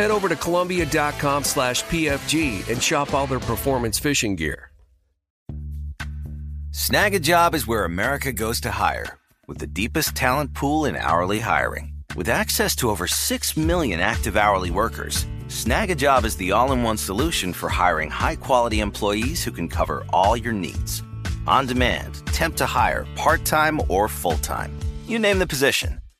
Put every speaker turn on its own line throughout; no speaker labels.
head over to Columbia.com slash PFG and shop all their performance fishing gear.
Snag a job is where America goes to hire, with the deepest talent pool in hourly hiring. With access to over 6 million active hourly workers, Snag a job is the all in one solution for hiring high quality employees who can cover all your needs. On demand, temp to hire, part time or full time. You name the position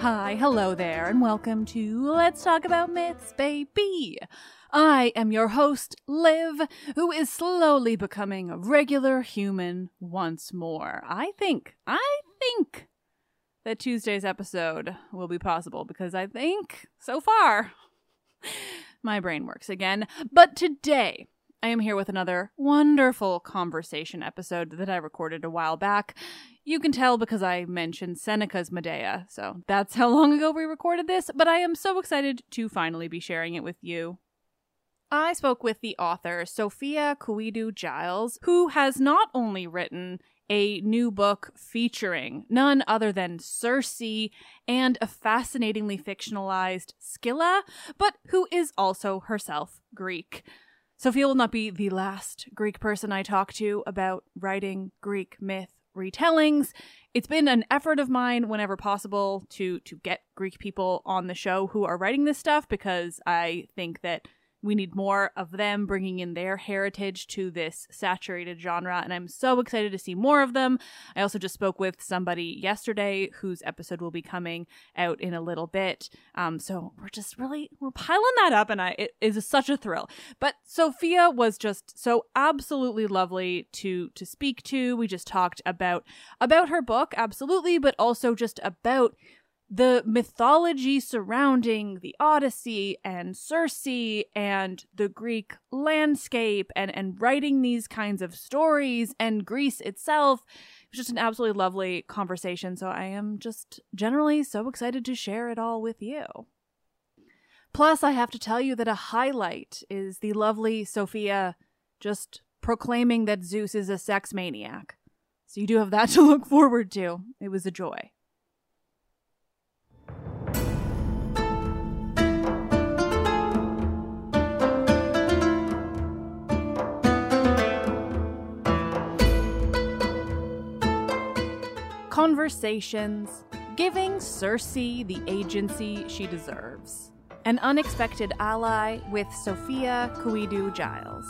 Hi, hello there, and welcome to Let's Talk About Myths, baby. I am your host, Liv, who is slowly becoming a regular human once more. I think, I think that Tuesday's episode will be possible because I think, so far, my brain works again. But today, I am here with another wonderful conversation episode that I recorded a while back. You can tell because I mentioned Seneca's Medea, so that's how long ago we recorded this, but I am so excited to finally be sharing it with you. I spoke with the author, Sophia Kouidou Giles, who has not only written a new book featuring none other than Circe and a fascinatingly fictionalized Scylla, but who is also herself Greek. Sophia will not be the last Greek person I talk to about writing Greek myth retellings. It's been an effort of mine whenever possible to to get Greek people on the show who are writing this stuff because I think that we need more of them bringing in their heritage to this saturated genre, and I'm so excited to see more of them. I also just spoke with somebody yesterday whose episode will be coming out in a little bit. Um, so we're just really we're piling that up, and I it is such a thrill. But Sophia was just so absolutely lovely to to speak to. We just talked about about her book, absolutely, but also just about the mythology surrounding the Odyssey and Circe and the Greek landscape and, and writing these kinds of stories and Greece itself. It was just an absolutely lovely conversation. So I am just generally so excited to share it all with you. Plus, I have to tell you that a highlight is the lovely Sophia just proclaiming that Zeus is a sex maniac. So you do have that to look forward to. It was a joy. Conversations, giving Circe the agency she deserves. An unexpected ally with Sophia Kouidou Giles.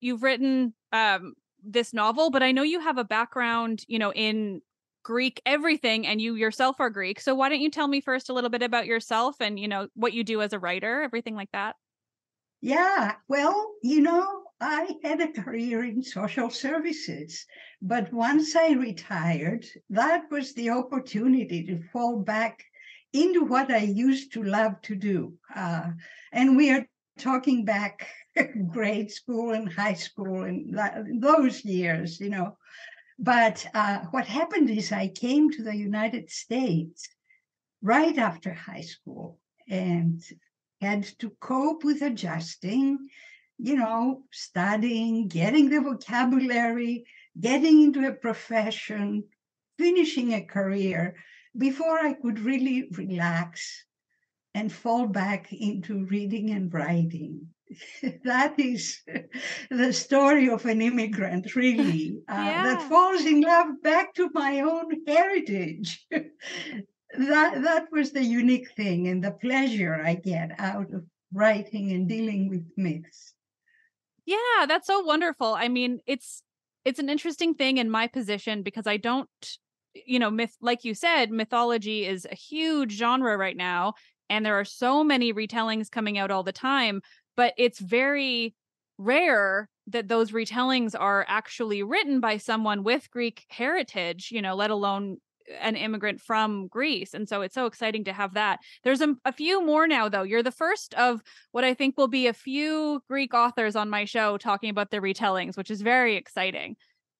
You've written um, this novel, but I know you have a background, you know, in Greek everything and you yourself are Greek. So why don't you tell me first a little bit about yourself and you know what you do as a writer, everything like that?
Yeah, well, you know, I had a career in social services, but once I retired, that was the opportunity to fall back into what I used to love to do. Uh, and we are talking back grade school and high school and those years, you know. But uh, what happened is I came to the United States right after high school and had to cope with adjusting, you know, studying, getting the vocabulary, getting into a profession, finishing a career before I could really relax and fall back into reading and writing. that is the story of an immigrant, really, uh, yeah. that falls in love back to my own heritage. that that was the unique thing and the pleasure I get out of writing and dealing with myths.
Yeah, that's so wonderful. I mean, it's it's an interesting thing in my position because I don't you know, myth like you said, mythology is a huge genre right now and there are so many retellings coming out all the time but it's very rare that those retellings are actually written by someone with Greek heritage, you know, let alone an immigrant from Greece. And so it's so exciting to have that. There's a, a, few more now, though. You're the first of what I think will be a few Greek authors on my show talking about their retellings, which is very exciting.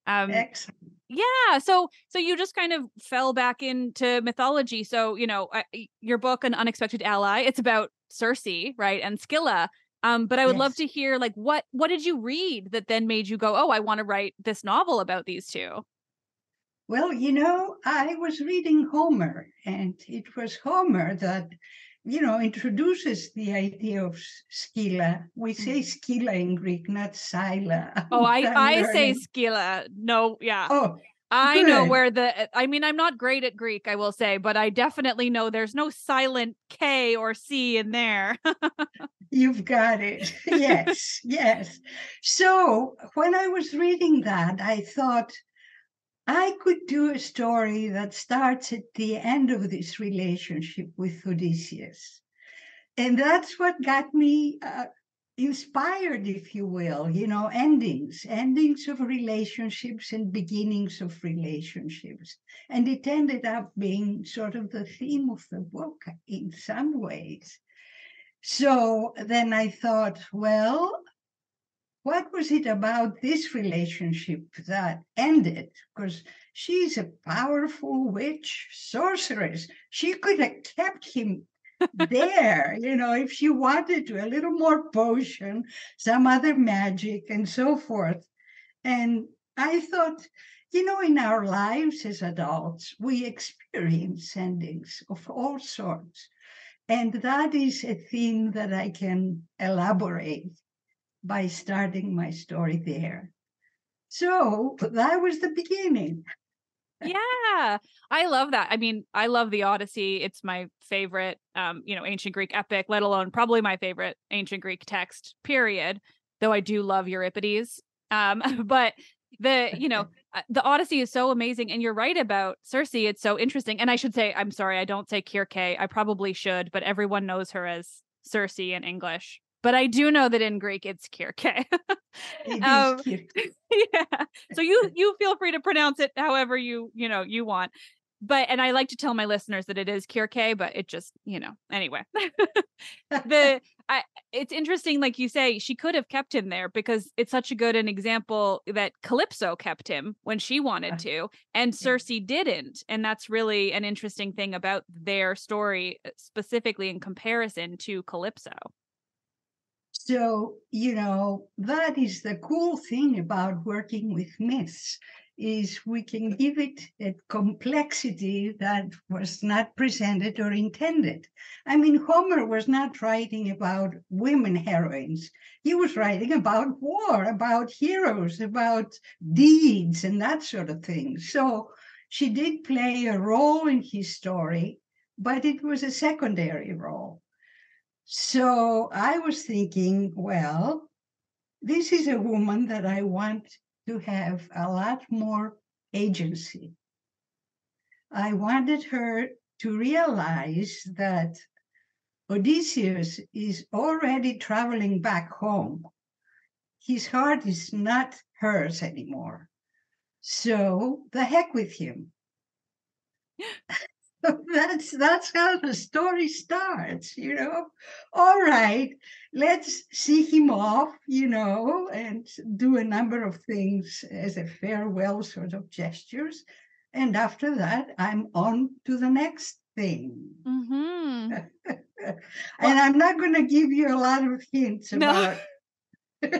Um, Excellent.
Yeah. So, so you just kind of fell back into mythology. So, you know, your book, An Unexpected Ally, it's about Circe, right? And Scylla. Um, but I would yes. love to hear like what what did you read that then made you go, oh, I want to write this novel about these two?
Well, you know, I was reading Homer, and it was Homer that, you know, introduces the idea of Skylla. We say mm. Scylla in Greek, not Scylla.
Oh, I I say Scylla. No, yeah. Oh, I Good. know where the I mean I'm not great at Greek I will say but I definitely know there's no silent K or C in there.
You've got it. Yes. yes. So, when I was reading that I thought I could do a story that starts at the end of this relationship with Odysseus. And that's what got me uh, inspired, if you will, you know, endings, endings of relationships and beginnings of relationships. And it ended up being sort of the theme of the book in some ways. So then I thought, well, what was it about this relationship that ended? Because she's a powerful witch, sorceress. She could have kept him there. You know, if she wanted to, a little more potion, some other magic, and so forth. And I thought, you know, in our lives as adults, we experience endings of all sorts. And that is a theme that I can elaborate by starting my story there. So that was the beginning.
yeah i love that i mean i love the odyssey it's my favorite um you know ancient greek epic let alone probably my favorite ancient greek text period though i do love euripides um but the you know the odyssey is so amazing and you're right about circe it's so interesting and i should say i'm sorry i don't say kirke i probably should but everyone knows her as circe in english but i do know that in greek it's kirke um, yeah so you you feel free to pronounce it however you you know you want but and I like to tell my listeners that it is Kirke, but it just, you know, anyway. the I it's interesting, like you say, she could have kept him there because it's such a good an example that Calypso kept him when she wanted to, and Circe didn't. And that's really an interesting thing about their story, uh, specifically in comparison to Calypso.
So, you know, that is the cool thing about working with myths is we can give it a complexity that was not presented or intended. I mean, Homer was not writing about women heroines. He was writing about war, about heroes, about deeds, and that sort of thing. So she did play a role in his story, but it was a secondary role. So I was thinking, well, this is a woman that I want to have a lot more agency. I wanted her to realize that Odysseus is already traveling back home. His heart is not hers anymore. So the heck with him. that's that's how the story starts you know all right let's see him off you know and do a number of things as a farewell sort of gestures and after that i'm on to the next thing mm-hmm. and well, i'm not going to give you a lot of hints about
no.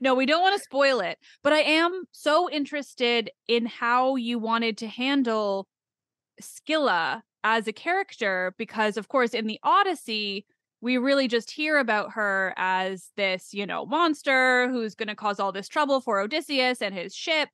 no, we don't want to spoil it, but I am so interested in how you wanted to handle Scylla as a character because, of course, in the Odyssey, we really just hear about her as this, you know, monster who's going to cause all this trouble for Odysseus and his ship.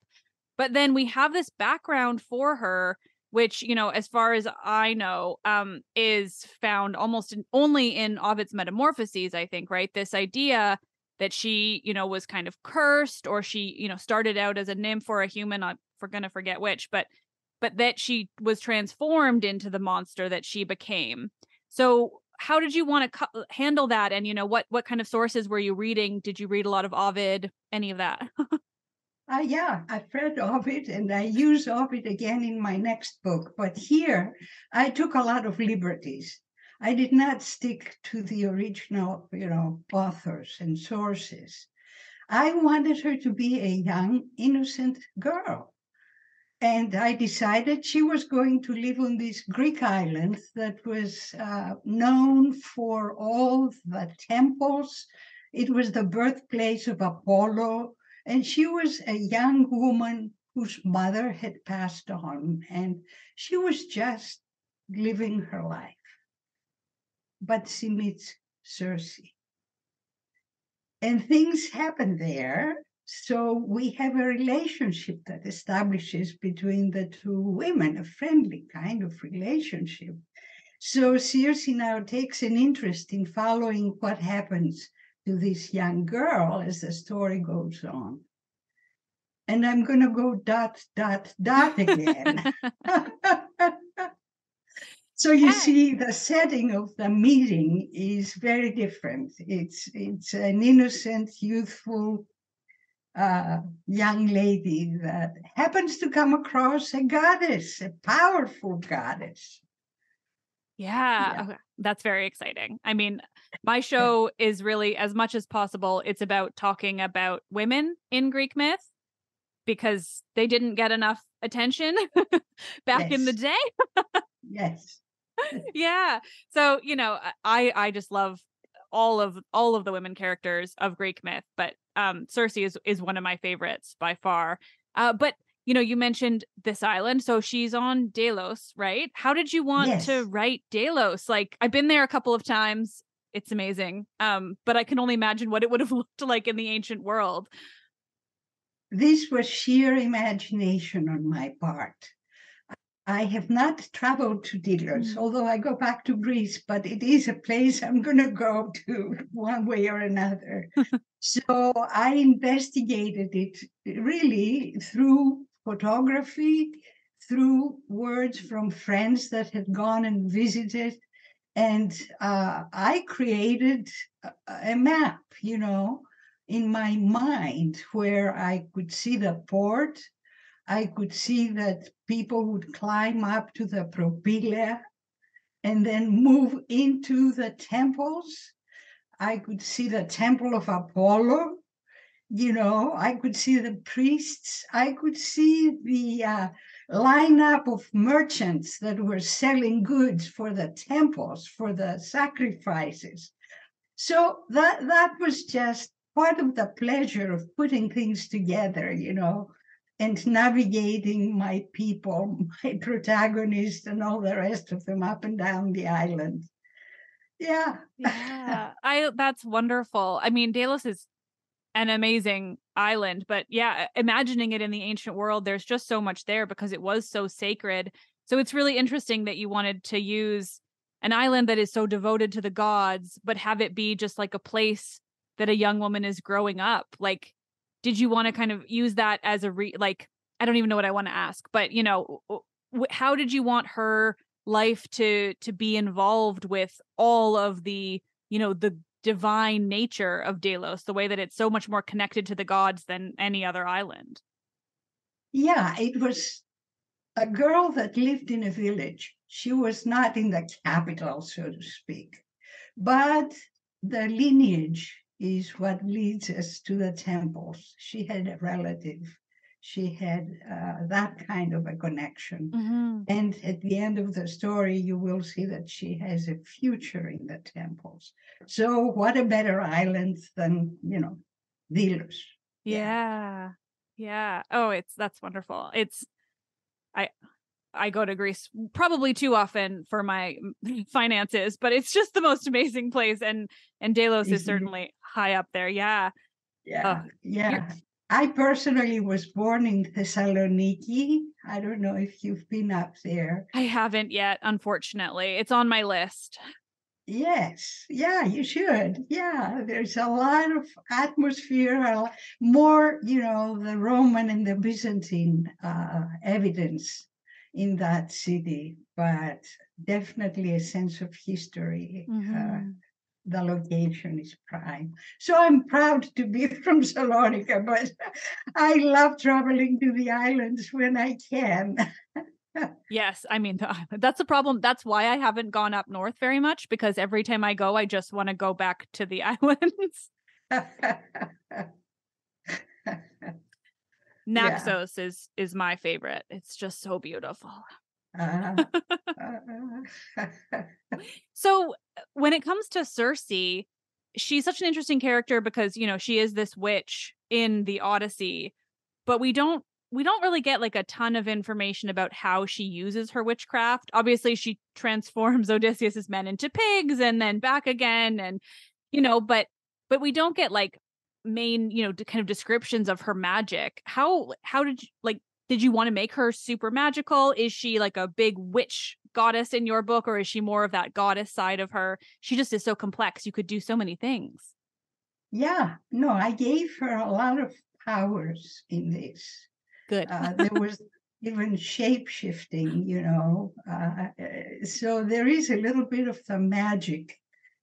But then we have this background for her, which, you know, as far as I know, um, is found almost in, only in Ovid's Metamorphoses, I think, right? This idea that she, you know, was kind of cursed or she, you know, started out as a nymph or a human. I'm to forget which, but but that she was transformed into the monster that she became. So how did you want to cu- handle that? And you know what what kind of sources were you reading? Did you read a lot of ovid? Any of that?
Uh, yeah i've read ovid and i use ovid again in my next book but here i took a lot of liberties. I did not stick to the original you know authors and sources. I wanted her to be a young innocent girl and I decided she was going to live on this Greek island that was uh, known for all the temples. It was the birthplace of Apollo. And she was a young woman whose mother had passed on, and she was just living her life. But she meets Circe. And things happen there so we have a relationship that establishes between the two women, a friendly kind of relationship. So Circe now takes an interest in following what happens to this young girl as the story goes on. And I'm going to go dot, dot, dot again. so you see, the setting of the meeting is very different. It's it's an innocent, youthful uh, young lady that happens to come across a goddess, a powerful goddess.
Yeah, yeah. Okay. that's very exciting. I mean, my show is really, as much as possible, it's about talking about women in Greek myth because they didn't get enough attention back yes. in the day.
yes.
yeah. So, you know, I I just love all of all of the women characters of Greek myth, but um Circe is is one of my favorites by far. Uh but you know, you mentioned this island, so she's on Delos, right? How did you want
Yes.
to write Delos? Like I've been there a couple of times. It's amazing. Um but I can only imagine what it would have looked like in the ancient world.
This was sheer imagination on my part. I have not traveled to Delos,
Mm.
although I go back to Greece, but it is a place I'm going to go to one way or another. so I investigated it really through photography, through words from friends that had gone and visited. And uh, I created a, a map, you know, in my mind where I could see the port. I could see that people would climb up to the propylaea and then move into the temples. I could see the temple of Apollo. You know, I could see the priests. I could see the uh, lineup of merchants that were selling goods for the temples, for the sacrifices. So that that was just part of the pleasure of putting things together, you know, and navigating my people, my protagonist, and all the rest of them up and down the island. Yeah.
Yeah. I that's wonderful. I mean, Delos is an amazing island, but yeah, imagining it in the ancient world, there's just so much there because it was so sacred. So it's really interesting that you wanted to use an island that is so devoted to the gods, but have it be just like a place that a young woman is growing up. Like, did you want to kind of use that as a re like I don't even know what I want to ask, but you know, w- how did you want her life to to be involved with all of the, you know, the divine nature of Delos, the way that it's so much more connected to the gods than any other island?
Yeah, it was a girl that lived in a village. She was not in the capital, so to speak. But the lineage is what leads us to the temples. She had a relative, she had uh, that kind of a connection.
Mm-hmm.
And at the end of the story, you will see that she has a future in the temples. So, what a better island than, you know, Delos.
Yeah. Yeah. Oh, it's that's wonderful. It's I I go to Greece probably too often for my finances, but it's just the most amazing place and and Delos is
Mhm.
certainly high up there. Yeah.
Yeah,
Oh,
yeah. I personally was born in Thessaloniki. I don't know if you've been up there.
I haven't yet, unfortunately. It's on my list.
Yes, yeah, you should. Yeah, there's a lot of atmosphere, more, you know, the Roman and the Byzantine uh, evidence in that city, but definitely a sense of history. Uh,
Mhm.
the location is prime. So I'm proud to be from Salonika, but I love traveling to the islands when I can.
Yes, I mean that's the problem. That's why I haven't gone up north very much because every time I go, I just want to go back to the islands. Naxos is is my favorite. It's just so beautiful.
Uh,
So uh, when it comes to Circe, she's such an interesting character because you know she is this witch in the Odyssey, but we don't we don't really get like a ton of information about how she uses her witchcraft. Obviously, she transforms Odysseus's men into pigs and then back again, and you know, but but we don't get like main you know kind of descriptions of her magic. How how did you like? Did you want to make her super magical? Is she like a big witch goddess in your book, or is she more of that goddess side of her? She just is so complex. You could do so many things.
yeah, no, I gave her a lot of powers in this.
Good.
Uh, there was even shape shifting, you know. Uh, uh, so there is a little bit of the magic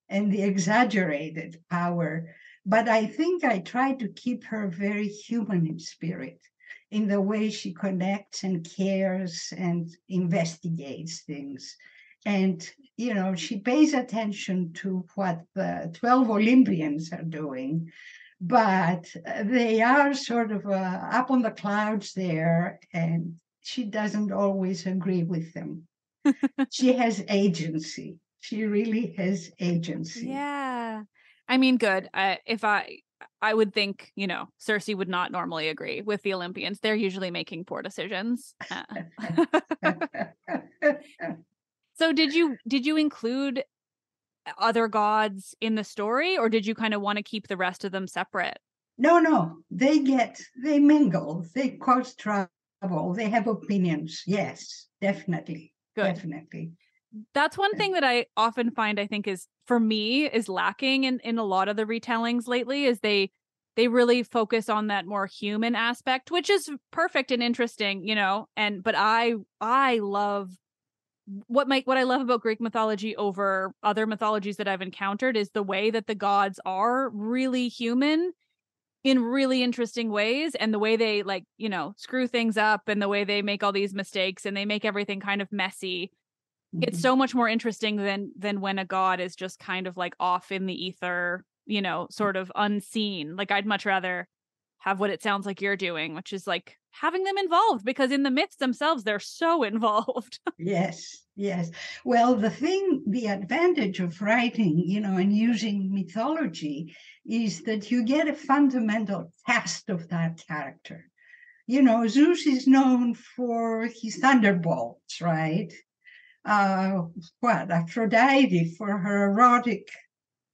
and the exaggerated power. But I think I try to keep her very human in spirit in the way she connects and cares and investigates things. And, you know, she pays attention to what the 12 Olympians are doing but they are sort of uh, up on the clouds there, and she doesn't always agree with them. she has agency. She really has agency.
Yeah. I mean, good. I, if I, I would think, you know, Circe would not normally agree with the Olympians. They're usually making poor decisions. Uh. so did you did you include other gods in the story or did you kind of want to keep the rest of them separate?
No, no. They get they mingle. They cause trouble. They have opinions. Yes, definitely. Good. Definitely
that's one thing that I often find I think is for me is lacking in in a lot of the retellings lately is they they really focus on that more human aspect which is perfect and interesting you know and but I I love what my what I love about Greek mythology over other mythologies that I've encountered is the way that the gods are really human in really interesting ways and the way they like you know screw things up and the way they make all these mistakes and they make everything kind of messy it's mm-hmm. so much more interesting than than when a god is just kind of like off in the ether you know sort of unseen. Like i'd much rather have what it sounds like you're doing which is like having them involved because in the myths themselves they're so involved.
Yes yes. Well the thing the advantage of writing you know and using mythology is that you get a fundamental test of that character. You know zeus is known for his thunderbolts right uh, what Aphrodite for her erotic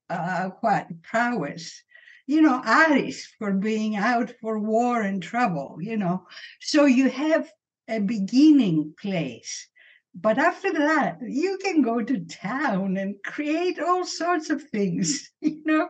uh, what prowess, you know, Ares for being out for war and trouble, you know. So you have a beginning place. But after that, you can go to town and create all sorts of things, you know.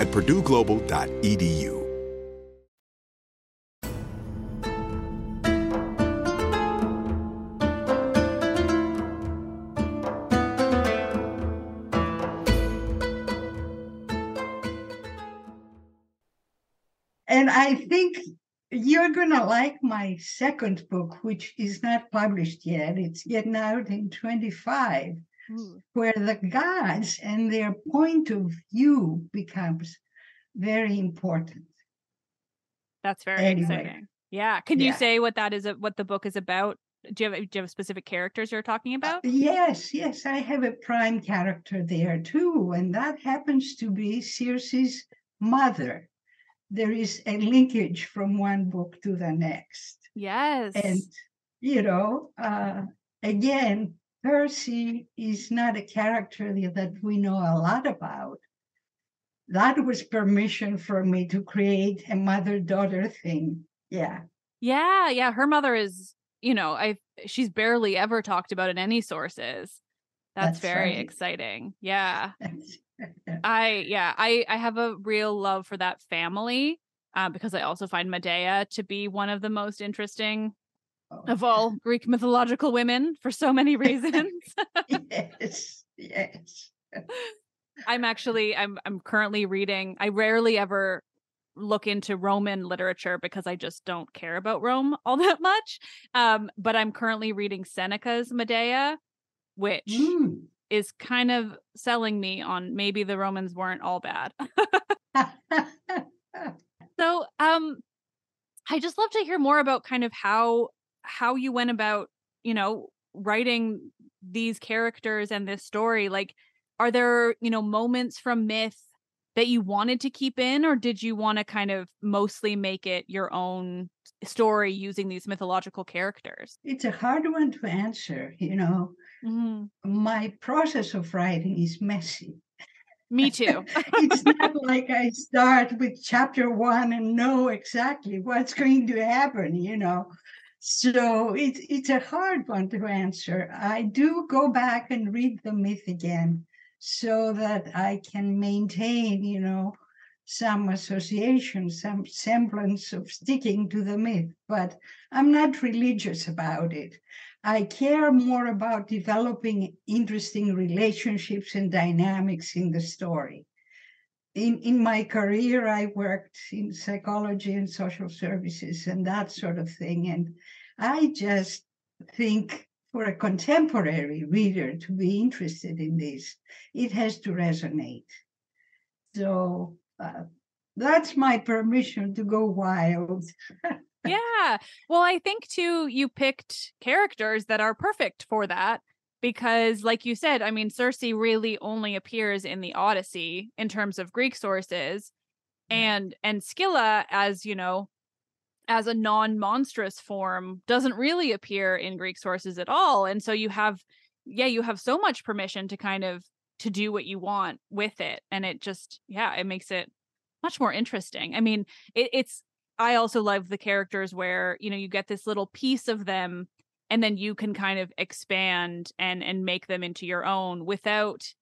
at purdueglobal.edu.
And I think you're going to like my second book, which is not published yet. It's getting out in 25 where the gods and their point of view becomes very important.
That's very
Anyway.
exciting. Yeah. Can you
Yeah.
say what that is? What the book is about? Do you have do you have specific characters you're talking about?
Yes, yes, I have a prime character there too, and that happens to be Circe's mother. There is a linkage from one book to the next.
Yes.
And, you know, uh, again, Perse is not a character that we know a lot about. That was permission for me to create a mother daughter thing. Yeah.
Yeah, yeah. Her mother is, you know, I she's barely ever talked about in any sources. That's,
That's
very
right.
exciting. Yeah. I yeah, I I have a real love for that family. Uh, because I also find Medea to be one of the most interesting
Oh,
of all Greek mythological women for so many reasons.
yes, yes.
I'm actually I'm I'm currently reading. I rarely ever look into Roman literature because I just don't care about Rome all that much. Um, but I'm currently reading Seneca's Medea, which
Mm.
is kind of selling me on maybe the Romans weren't all bad. so um I just love to hear more about kind of how how you went about, you know, writing these characters and this story. Like are there, you know, moments from myth that you wanted to keep in or did you want to kind of mostly make it your own story using these mythological characters?
it's a hard one to answer. You know,
Mhm.
my process of writing is messy.
Me too.
it's not like I start with chapter one and know exactly what's going to happen, you know. So it's it's a hard one to answer. I do go back and read the myth again so that I can maintain, you know, some association, some semblance of sticking to the myth, but I'm not religious about it. I care more about developing interesting relationships and dynamics in the story. In, in my career, I worked in psychology and social services and that sort of thing. And I just think for a contemporary reader to be interested in this, it has to resonate. So uh, that's my permission to go wild.
yeah. Well, I think too, you picked characters that are perfect for that because, like you said, I mean, Circe really only appears in the Odyssey in terms of Greek sources, and and Scylla, as you know, as a non-monstrous form, doesn't really appear in Greek sources at all. And so you have, yeah, you have so much permission to kind of to do what you want with it, and it just, yeah, it makes it much more interesting. I mean, it, it's I also love the characters where, you know, you get this little piece of them and then you can kind of expand and and make them into your own without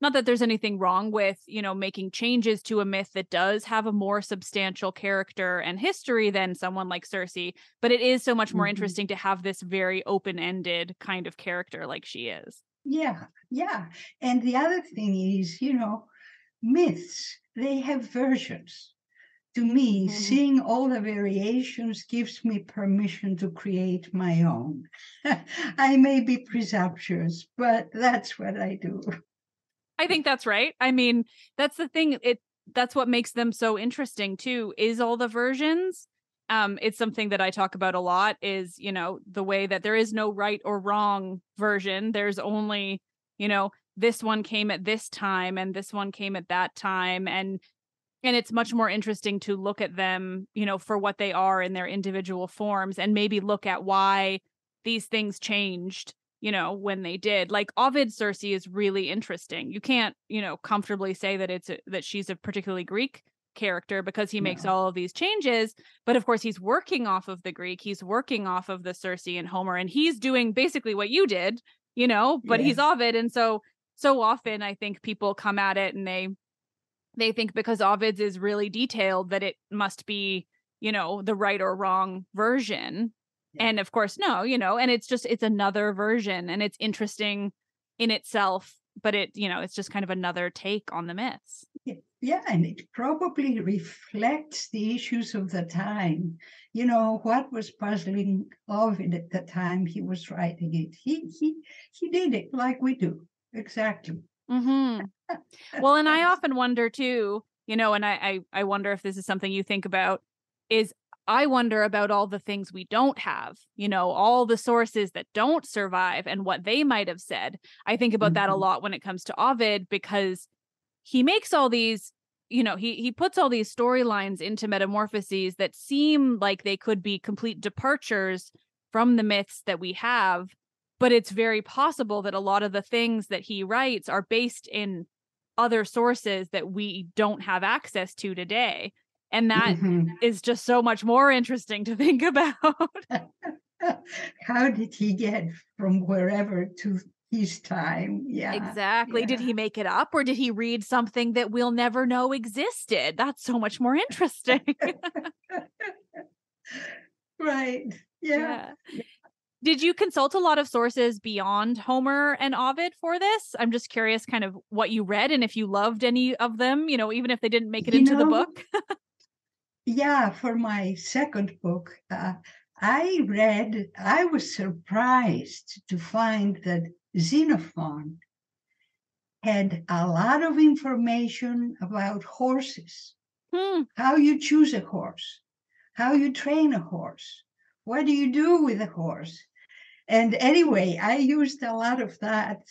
not that there's anything wrong with, you know, making changes to a myth that does have a more substantial character and history than someone like Circe, but it is so much more
Mhm.
interesting to have this very open-ended kind of character like she is.
Yeah, yeah. And the other thing is, you know, myths, they have versions. To me,
Mhm.
seeing all the variations gives me permission to create my own. I may be presumptuous, but that's what I do.
I think that's right. I mean, that's the thing. It that's what makes them so interesting too, is all the versions. um it's something that i talk about a lot is you know the way that there is no right or wrong version there's only you know this one came at this time and this one came at that time and and it's much more interesting to look at them you know for what they are in their individual forms and maybe look at why these things changed you know when they did. Like ovid circe is really interesting. You can't you know comfortably say that it's a, that she's a particularly greek character because he makes all of these changes but of course he's working off of the greek he's working off of the circe and homer and he's doing basically what you did you know but he's ovid and so so often i think people come at it and they they think because ovid's is really detailed that it must be you know the right or wrong version. And of course no you know and it's just it's another version and it's interesting in itself but it you know it's just kind of another take on the myths.
Yeah and it probably reflects the issues of the time. You know what was puzzling ovid at the time he was writing it? He he he did it like we do exactly.
Mm-hmm. Well and i often wonder too you know and I, I i wonder if this is something you think about is I wonder about all the things we don't have, you know, all the sources that don't survive and what they might have said. I think about mm-hmm. that a mm-hmm. lot when it comes to Ovid because he makes all these, you know, he he puts all these storylines into metamorphoses that seem like they could be complete departures from the myths that we have, but it's very possible that a lot of the things that he writes are based in other sources that we don't have access to today and that mm-hmm. is just so much more interesting to think about.
How did he get from wherever to his time? Yeah.
Exactly.
Yeah.
Did he make it up or did he read something that we'll never know existed? That's so much more interesting.
right. Yeah. yeah.
Did you consult a lot of sources beyond Homer and Ovid for this? I'm just curious kind of what you read and if you loved any of them, you know, even if they didn't make it you into know, the book.
yeah, for my second book, uh, I read, I was surprised to find that Xenophon had a lot of information about horses, hmm. how you choose a horse, how you train a horse, what do you do with a horse. And anyway, I used a lot of that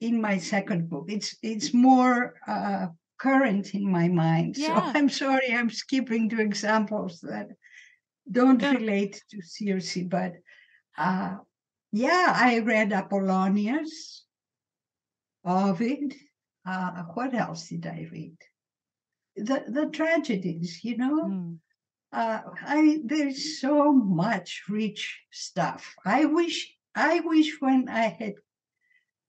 in my second book. It's it's more uh, current in my mind. Yeah. So I'm sorry, I'm skipping to examples that don't yeah. relate to Circe, but uh, yeah, I read Apollonius, Ovid. Uh, what else did I read? The the tragedies, you know. Mm. Uh, I there's so much rich stuff. I wish I wish when I had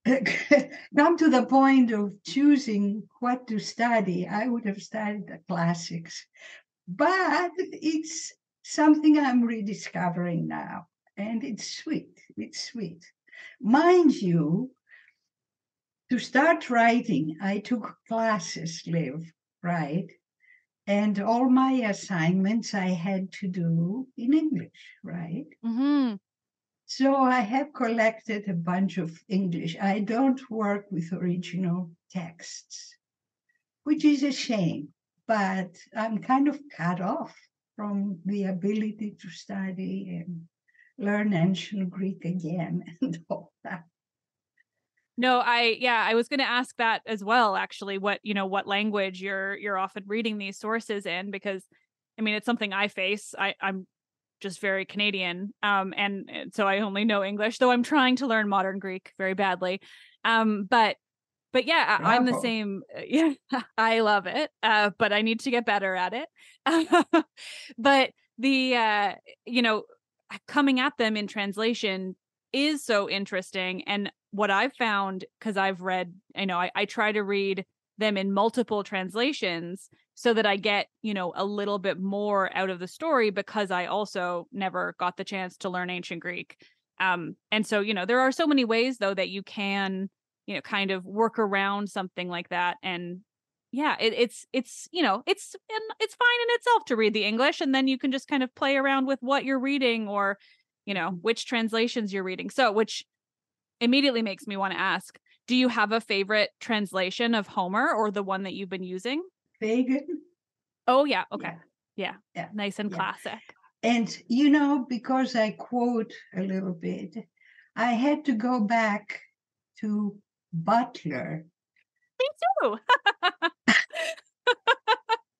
come to the point of choosing what to study, I would have studied the classics. But it's something I'm rediscovering now, and it's sweet. It's sweet. Mind you, to start writing, I took classes, live, right? And all my assignments I had to do in English, right? Mm-hmm. So I have collected a bunch of English. I don't work with original texts, which is a shame, but I'm kind of cut off from the ability to study and learn ancient Greek again and all that.
No, I yeah, I was going to ask that as well actually what, you know, what language you're you're often reading these sources in because I mean, it's something I face. I I'm just very Canadian. Um, and, and so I only know English, though I'm trying to learn modern Greek very badly. Um, but but yeah, Bravo. I'm the same. Uh, yeah, I love it. Uh, but I need to get better at it. but the uh, you know, coming at them in translation is so interesting. And what I've found, because I've read, I know I, I try to read them in multiple translations so that I get, you know, a little bit more out of the story because I also never got the chance to learn ancient Greek. Um, and so, you know, there are so many ways though that you can, you know, kind of work around something like that. And yeah, it, it's it's you know, it's it's fine in itself to read the English, and then you can just kind of play around with what you're reading or, you know, which translations you're reading. So, which immediately makes me want to ask, do you have a favorite translation of Homer or the one that you've been using?
Fagles.
Oh yeah. Okay. Yeah. Yeah. yeah. Nice and yeah. classic.
And, you know, because I quote a little bit, I had to go back to Butler.
Me too.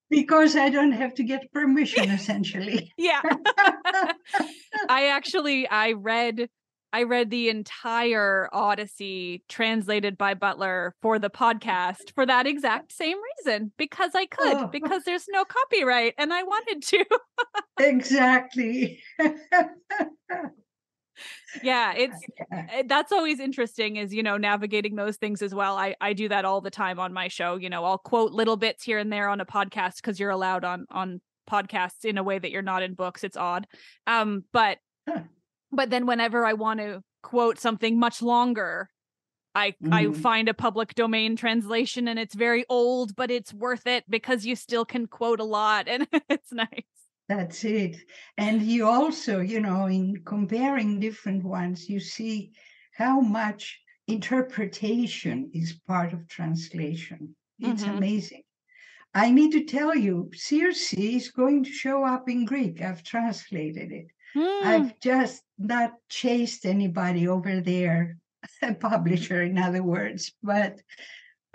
because I don't have to get permission, essentially.
yeah. I actually I read I read the entire Odyssey translated by Butler for the podcast for that exact same reason because I could oh. because there's no copyright and I wanted to.
exactly.
yeah, it's eh, that's always interesting is you know navigating those things as well. I I do that all the time on my show, you know, I'll quote little bits here and there on a podcast cuz you're allowed on on podcasts in a way that you're not in books. It's odd. Um but but then whenever I want to quote something much longer, I mm-hmm. I find a public domain translation and it's very old, but it's worth it because you still can quote a lot and it's nice.
That's it. And you also, you know, in comparing different ones, you see how much interpretation is part of translation. It's mm-hmm. amazing. I need to tell you, Circe is going to show up in Greek. I've translated it. Mm. I've just not chased anybody over there, a publisher, in other words, but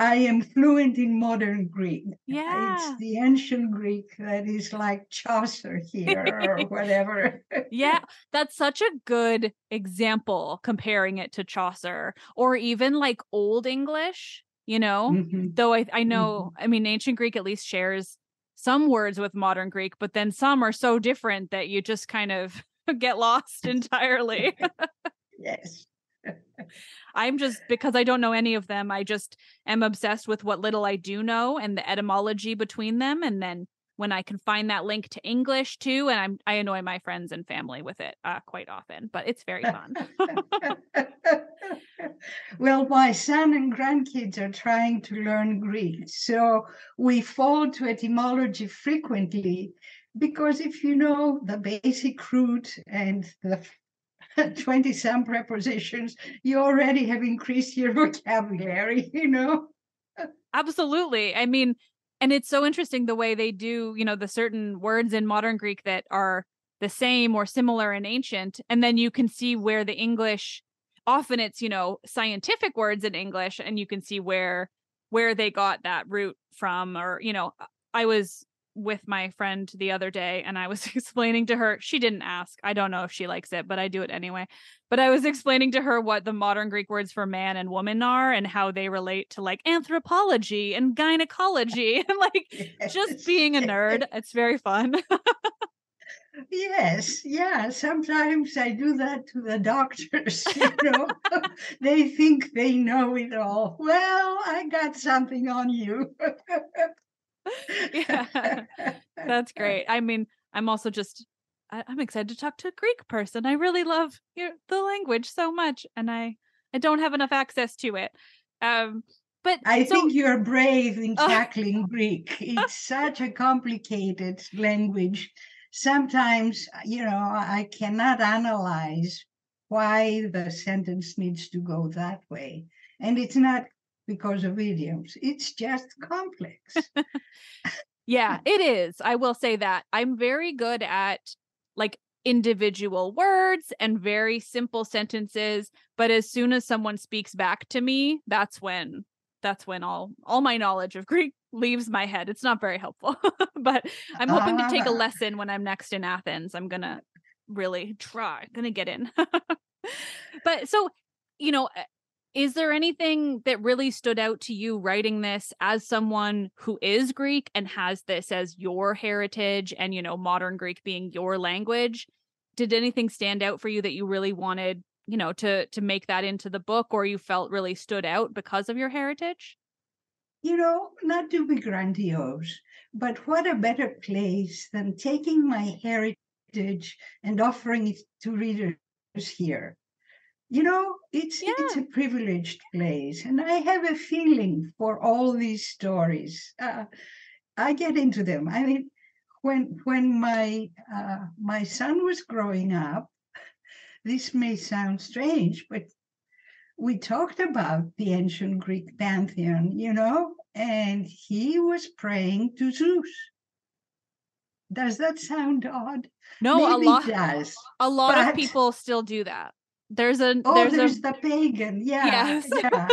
I am fluent in modern Greek.
Yeah.
It's the ancient Greek that is like Chaucer here or whatever.
yeah, that's such a good example comparing it to Chaucer or even like Old English, you know? Mm-hmm. Though I, I know, mm-hmm. I mean, ancient Greek at least shares some words with modern Greek, but then some are so different that you just kind of get lost entirely.
yes.
I'm just because I don't know any of them, I just am obsessed with what little I do know and the etymology between them. And then when I can find that link to English too, and I'm I annoy my friends and family with it uh, quite often, but it's very fun.
well, my son and grandkids are trying to learn Greek, so we fall to etymology frequently because if you know the basic root and the 20 some prepositions, you already have increased your vocabulary, you know?
Absolutely. I mean, and it's so interesting the way they do, you know, the certain words in modern Greek that are the same or similar in ancient. And then you can see where the English often it's, you know, scientific words in English, and you can see where where they got that root from, or, you know, I was with my friend the other day and I was explaining to her, she didn't ask. I don't know if she likes it, but I do it anyway. But I was explaining to her what the modern Greek words for man and woman are and how they relate to like anthropology and gynecology and like yes. just being a nerd. It's very fun.
Yes, yeah. Sometimes I do that to the doctors, you know. they think they know it all. Well, I got something on you
yeah, that's great. I mean, I'm also just I, am excited to talk to a Greek person. I really love your, the language so much, and I I don't have enough access to it. Um, but
I so, think you're brave in tackling uh, Greek. It's such a complicated language. Sometimes, you know, I cannot analyze why the sentence needs to go that way. And it's not because of idioms. It's just complex.
yeah, it is. I will say that. I'm very good at like individual words and very simple sentences, but as soon as someone speaks back to me, that's when that's when all all my knowledge of Greek leaves my head. It's not very helpful. but I'm hoping to take a ah. lesson when I'm next in Athens. I'm going to really try. I'm going to get in. but so you know is there anything that really stood out to you writing this as someone who is Greek and has this as your heritage and, you know, modern Greek being your language? Did anything stand out for you that you really wanted, you know, to to make that into the book or you felt really stood out because of your heritage?
You know, not to be grandiose, but what a better place than taking my heritage and offering it to readers here you know it's yeah. it's a privileged place and i have a feeling for all these stories uh, i get into them i mean when when my uh, my son was growing up this may sound strange but we talked about the ancient greek pantheon you know and he was praying to zeus Does that sound odd?
No,
Maybe
a lot
it does.
a lot
but-
of people still do that. There's a
Oh,
there's,
there's,
a
the pagan. Yeah.
Yes.
yeah.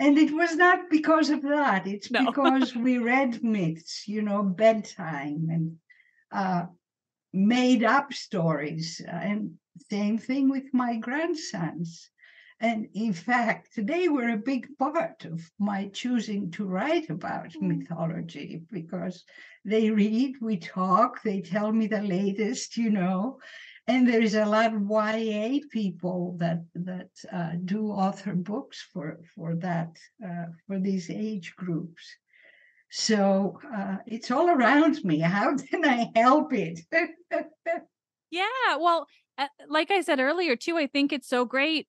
And it was not because of that. It's
No.
because we read myths, you know, bedtime and uh, made up stories. And same thing with my grandsons. And in fact, they were a big part of my choosing to write about
Mm.
mythology because they read, we talk, they tell me the latest, you know. And there is a lot of YA people that that uh, do author books for for that uh, for these age groups. So uh, it's all around me. How can I help it?
Yeah, well, uh, like I said earlier too, I think it's so great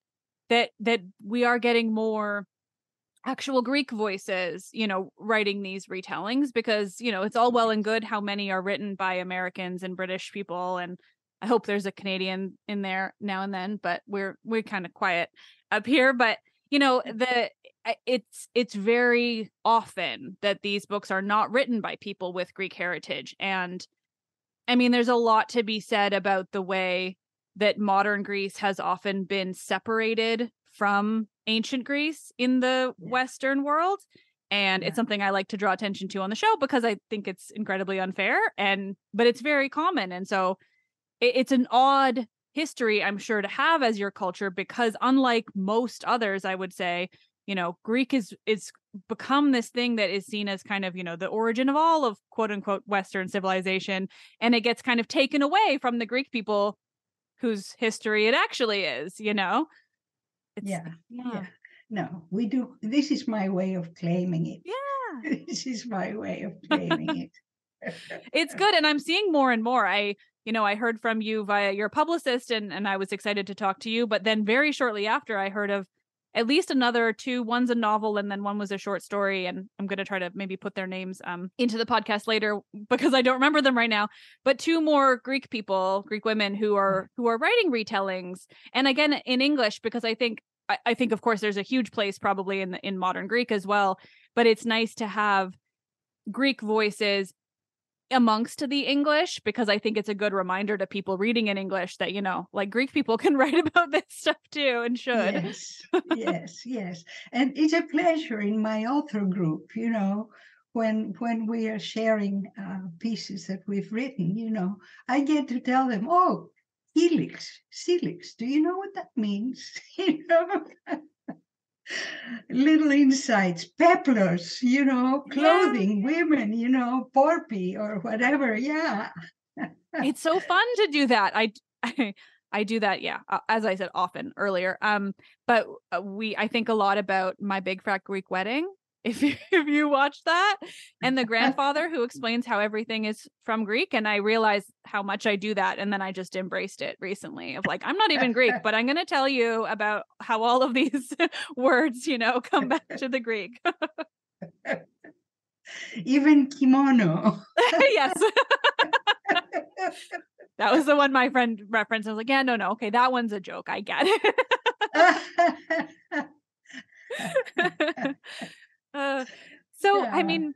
that that we are getting more actual Greek voices, you know, writing these retellings because, you know, it's all well and good how many are written by Americans and British people and I hope there's a Canadian in there now and then, but we're we're kind of quiet up here, but you know, mm. the uh, it's it's very often that these books are not written by people with Greek heritage and I mean, there's a lot to be said about the way that modern Greece has often been separated from ancient Greece in the
Yeah.
Western world. And
Yeah.
it's something I like to draw attention to on the show because I think it's incredibly unfair and but it's very common. And so it's an odd history, I'm sure, to have as your culture because unlike most others, I would say, you know, Greek is is become this thing that is seen as kind of, you know, the origin of all of quote unquote Western civilization. And it gets kind of taken away from the Greek people whose history it actually is, you know? It's,
yeah,
Yeah.
yeah. No, we do. This is my way of claiming it.
Yeah.
This is my way of claiming it.
It's good. And I'm seeing more and more. I, you know, I heard from you via your publicist and, and I was excited to talk to you. But then very shortly after, I heard of at least another two. One's a novel and then one was a short story. And I'm going to try to maybe put their names um, into the podcast later because I don't remember them right now. But two more Greek people, Greek women who are who are writing retellings. And again, in English, because I think I, I think of course there's a huge place probably in the, in modern Greek as well. But it's nice to have Greek voices amongst the English because I think it's a good reminder to people reading in English that, you know, like Greek people can write about this stuff too and should.
Yes, yes, yes. And it's a pleasure in my author group, you know, when when we are sharing uh, pieces that we've written, you know, I get to tell them, oh, helix, helix. Do you know what that means? you know. Little insights, peplars, you know,
Yeah.
clothing, women, you know, porpy or whatever. Yeah.
It's so fun to do that. I I, I do that, yeah, as I said often earlier. Um, but uh, we I think a lot about my big fat Greek wedding. If you if you watch that, and the grandfather who explains how everything is from Greek, and I realized how much I do that, and then I just embraced it recently. Of like, I'm not even Greek, but I'm going to tell you about how all of these words, you know, come back to the Greek.
Even kimono.
yes. That was the one my friend referenced. I was like, yeah, no, no. Okay, that one's a joke. I get it. Uh, so, I mean,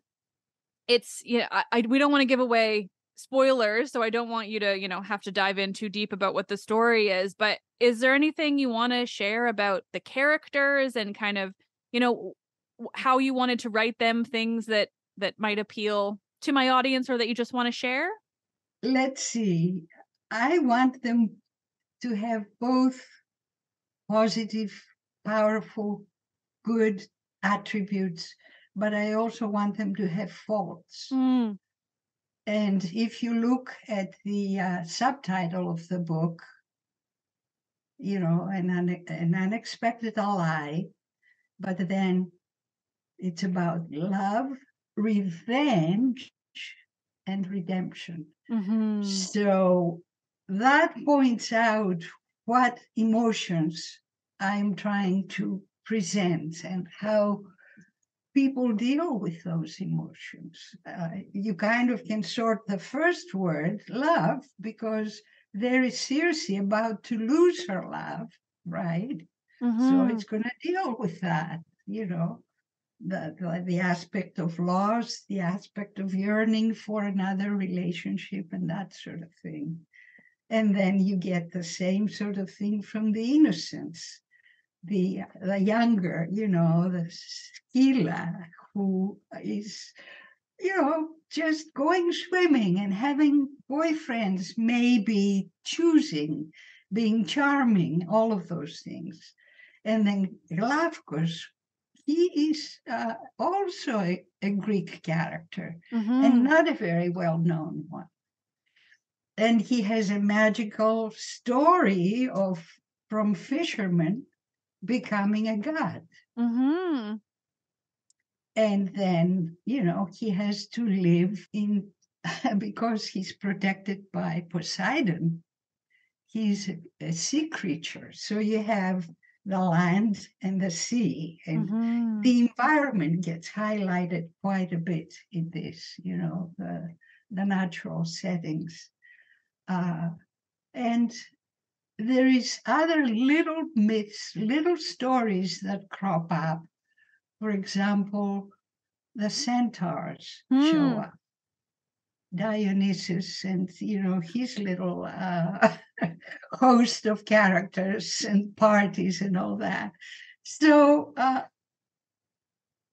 it's, yeah, I, I we don't want to give away spoilers. So I don't want you to, you know, have to dive in too deep about what the story is. But is there anything you want to share about the characters and kind of, you know, how you wanted to write them, things that that might appeal to my audience or that you just want to share?
let's see. I want them to have both positive, powerful, good attributes, but I also want them to have faults.
Mm,
And if you look at the uh, subtitle of the book, you know, an, une- an unexpected ally, but then it's about love, revenge, and redemption.
mhm.
So that points out what emotions I'm trying to present and how people deal with those emotions. Uh, you kind of can sort the first word, love, because there is Circe about to lose her love, right? So
Mhm.
it's going to deal with that, you know. the, the, the aspect of loss, the aspect of yearning for another relationship, and that sort of thing. And then you get the same sort of thing from the innocence, the the younger, you know, the Skylla who is, you know, just going swimming and having boyfriends, maybe choosing, being charming, all of those things. And then Glafkos, he is uh, also a, a, Greek character
Mm-hmm.
and not a very well known one. And he has a magical story of from fishermen becoming a god.
Mm-hmm.
And then, you know, he has to live in, because he's protected by Poseidon, he's a, a sea creature. So you have the land and the sea, and
Mm-hmm.
the environment gets highlighted quite a bit in this, you know, the, the natural settings. Uh, and there is other little myths, little stories that crop up. For example, the centaurs show
Hmm.
up. Dionysus and you know his little uh, host of characters and parties and all that. So uh,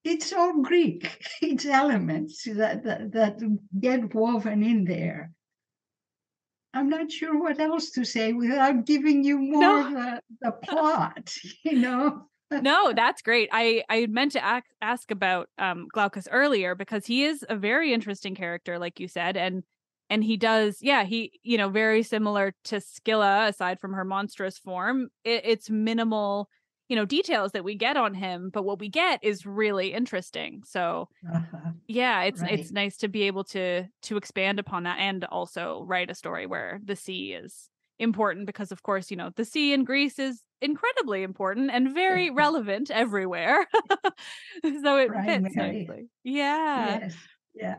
it's all Greek. It's elements that, that that get woven in there. I'm not sure what else to say without giving you more
No.
of the, the plot. You know.
no, that's great. I I meant to ask, ask about um Glaucus earlier because he is a very interesting character, like you said, and and he does, yeah, he you know very similar to Skylla, aside from her monstrous form. It, it's minimal, you know, details that we get on him, but what we get is really interesting. So
Uh-huh.
yeah, it's it's nice to be able to to expand upon that and also write a story where the sea is important because of course you know the sea in greece is incredibly important and very relevant everywhere so it fits
Primary.
nicely yeah
Yes. Yeah.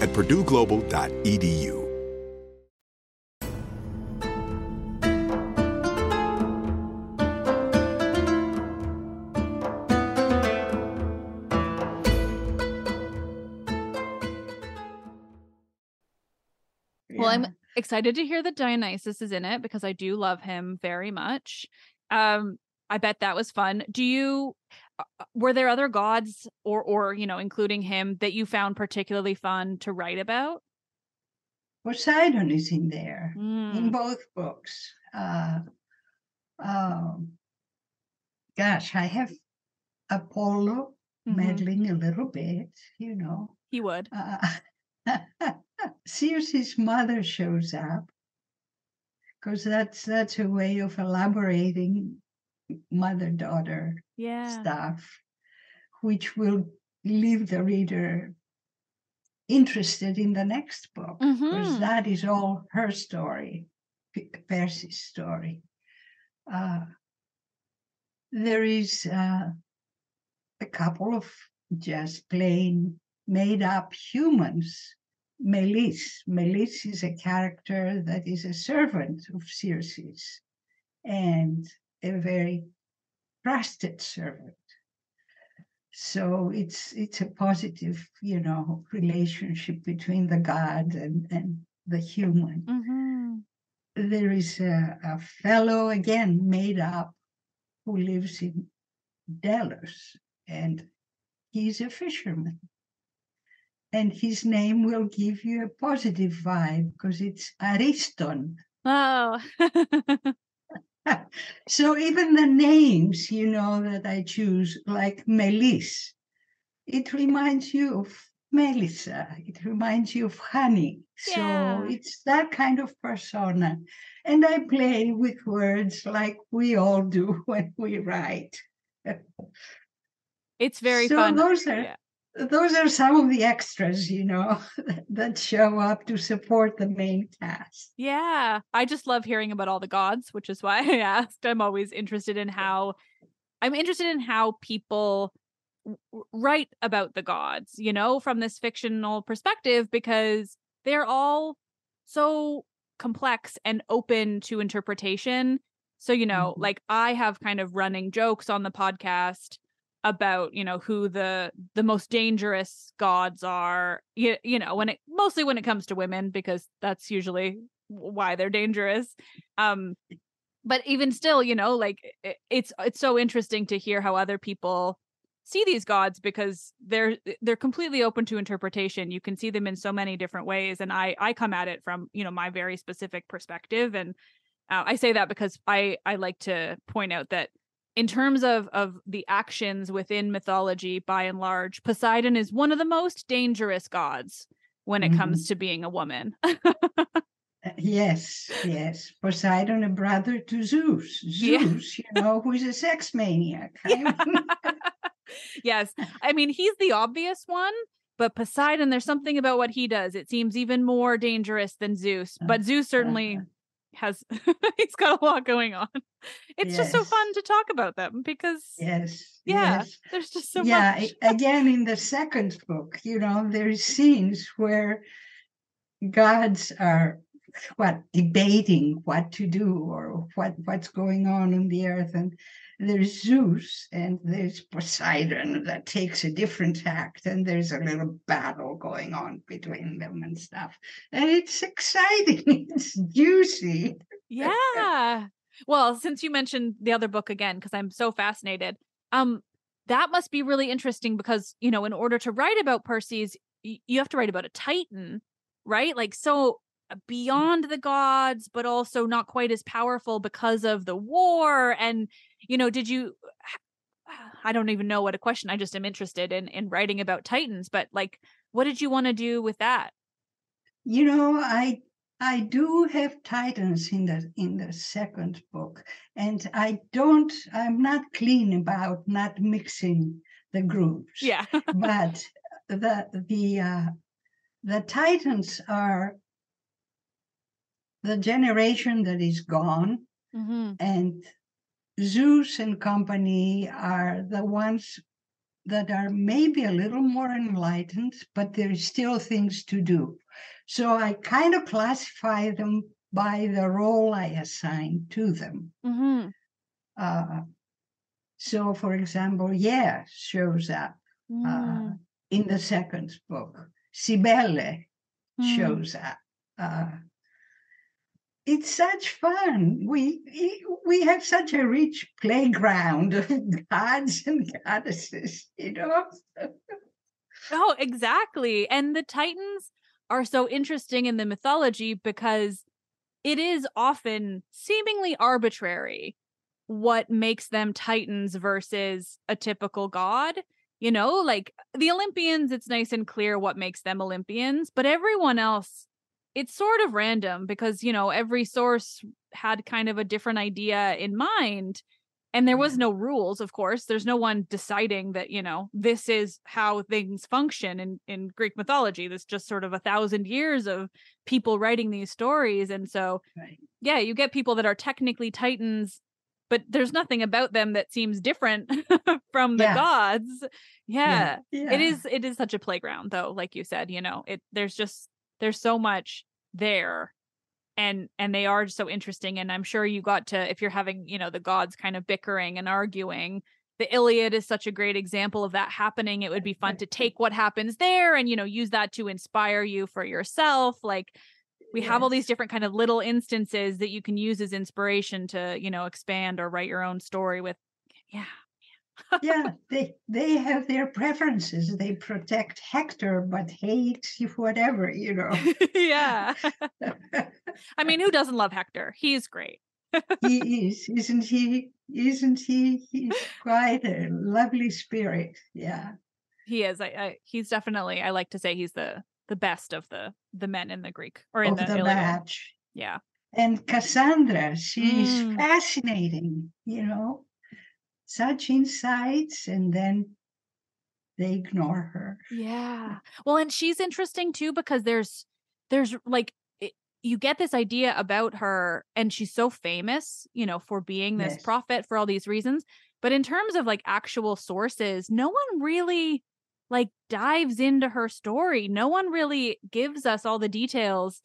at purdueglobal.edu.
Well, I'm excited to hear that Dionysus is in it because I do love him very much. Um, I bet that was fun. Do you were there other gods or or you know, including him that you found particularly fun to write about?
Poseidon is in there in
Mm,
both books. Uh, um, gosh, I have Apollo
mhm.
meddling a little bit, you know.
He would.
Uh, Circe's mother shows up because that's that's a way of elaborating mother-daughter
Yeah.
stuff, which will leave the reader interested in the next book because
Mhm.
that is all her story, Perse's story. Uh, there is uh, a couple of just plain made up humans. Melis. Melis is a character that is a servant of Circe's and a very trusted servant. So it's it's a positive, you know, relationship between the god and, and the human.
Mhm.
There is a, a fellow again made up who lives in Delos and he's a fisherman. And his name will give you a positive vibe because it's Ariston.
Oh.
so even the names, you know, that I choose, like Melis, it reminds you of Melissa. It reminds you of honey.
Yeah.
So it's that kind of persona. And I play with words like we all do when we write.
it's very
so
fun.
Those are
Yeah.
Those are some of the extras, you know, that show up to support the main cast.
Yeah, I just love hearing about all the gods, which is why I asked. I'm always interested in how I'm interested in how people write about the gods, you know, from this fictional perspective because they're all so complex and open to interpretation. So, you know,
Mhm.
like I have kind of running jokes on the podcast about, you know, who the the most dangerous gods are, you, you know, when it mostly when it comes to women because that's usually why they're dangerous. Um but even still, you know, like it, it's it's so interesting to hear how other people see these gods because they're they're completely open to interpretation you can see them in so many different ways and i i come at it from you know my very specific perspective and uh, i say that because i i like to point out that in terms of of the actions within mythology by and large poseidon is one of the most dangerous gods when it comes to being a woman
Uh, Yes, yes. Poseidon, a brother to Zeus.
Yeah.
Zeus, you know, who is a sex maniac.
yes. I mean, he's the obvious one, but Poseidon, there's something about what he does. It seems even more dangerous than Zeus. But Zeus certainly has he's got a lot going on. It's just so fun to talk about them because
yes.
yeah,
yes.
there's just so
yeah,
much.
again, in the second book, you know, there is scenes where gods are what debating what to do or what what's going on on the earth and there's Zeus and there's Poseidon that takes a different tact, and there's a little battle going on between them and stuff. And it's exciting, it's juicy.
Yeah. well, since you mentioned the other book again, because I'm so fascinated, um, that must be really interesting because, you know, in order to write about Perseus, you have to write about a Titan, right? Like, so uh, beyond the gods, but also not quite as powerful because of the war. And, you know, did you, I don't even know what a question. I just am interested in in writing about Titans, but like, what did you want to do with that?
You know, I I do have Titans in the in the second book, and I don't. I'm not clean about not mixing the groups.
Yeah.
but the the uh, the Titans are the generation that is gone,
Mm-hmm.
and Zeus and company are the ones that are maybe a little more enlightened, but there's still things to do. So I kind of classify them by the role I assign to them.
Mm-hmm.
Uh, so, for example, yeah shows up uh, in the second book. Cybele
Mm.
shows up. Uh, it's such fun. We we have such a rich playground of gods and goddesses, you know.
Oh, exactly. And the Titans are so interesting in the mythology because it is often seemingly arbitrary what makes them Titans versus a typical god. You know, like the Olympians, it's nice and clear what makes them Olympians, but everyone else, it's sort of random because, you know, every source had kind of a different idea in mind and there was mm-hmm. no rules of course there's no one deciding that you know this is how things function in in greek mythology there's just sort of a thousand years of people writing these stories and so
Right.
yeah you get people that are technically titans but there's nothing about them that seems different from the
Yeah.
gods yeah.
Yeah.
it is it is such a playground though like you said you know it there's just there's so much there and and they are so interesting and i'm sure you got to if you're having you know the gods kind of bickering and arguing the iliad is such a great example of that happening it would be fun to take what happens there and you know use that to inspire you for yourself like we have all these different kind of little instances that you can use as inspiration to you know expand or write your own story with yeah
yeah, they they have their preferences. They protect Hector, but hate whatever, you know.
yeah i mean who doesn't love hector he's great
he is, isn't he? Isn't he? He's quite a lovely spirit. Yeah.
he is I, I he's definitely i like to say he's the the best of the the men in the greek or in
Of
the,
the
Iliad.
batch.
yeah
And Cassandra, she's
Mm.
fascinating, you know, such insights, and then they ignore her.
Yeah. Well, and she's interesting too because there's there's like it, you get this idea about her and she's so famous, you know, for being this
Yes.
prophet for all these reasons, but in terms of like actual sources, no one really like dives into her story. No one really gives us all the details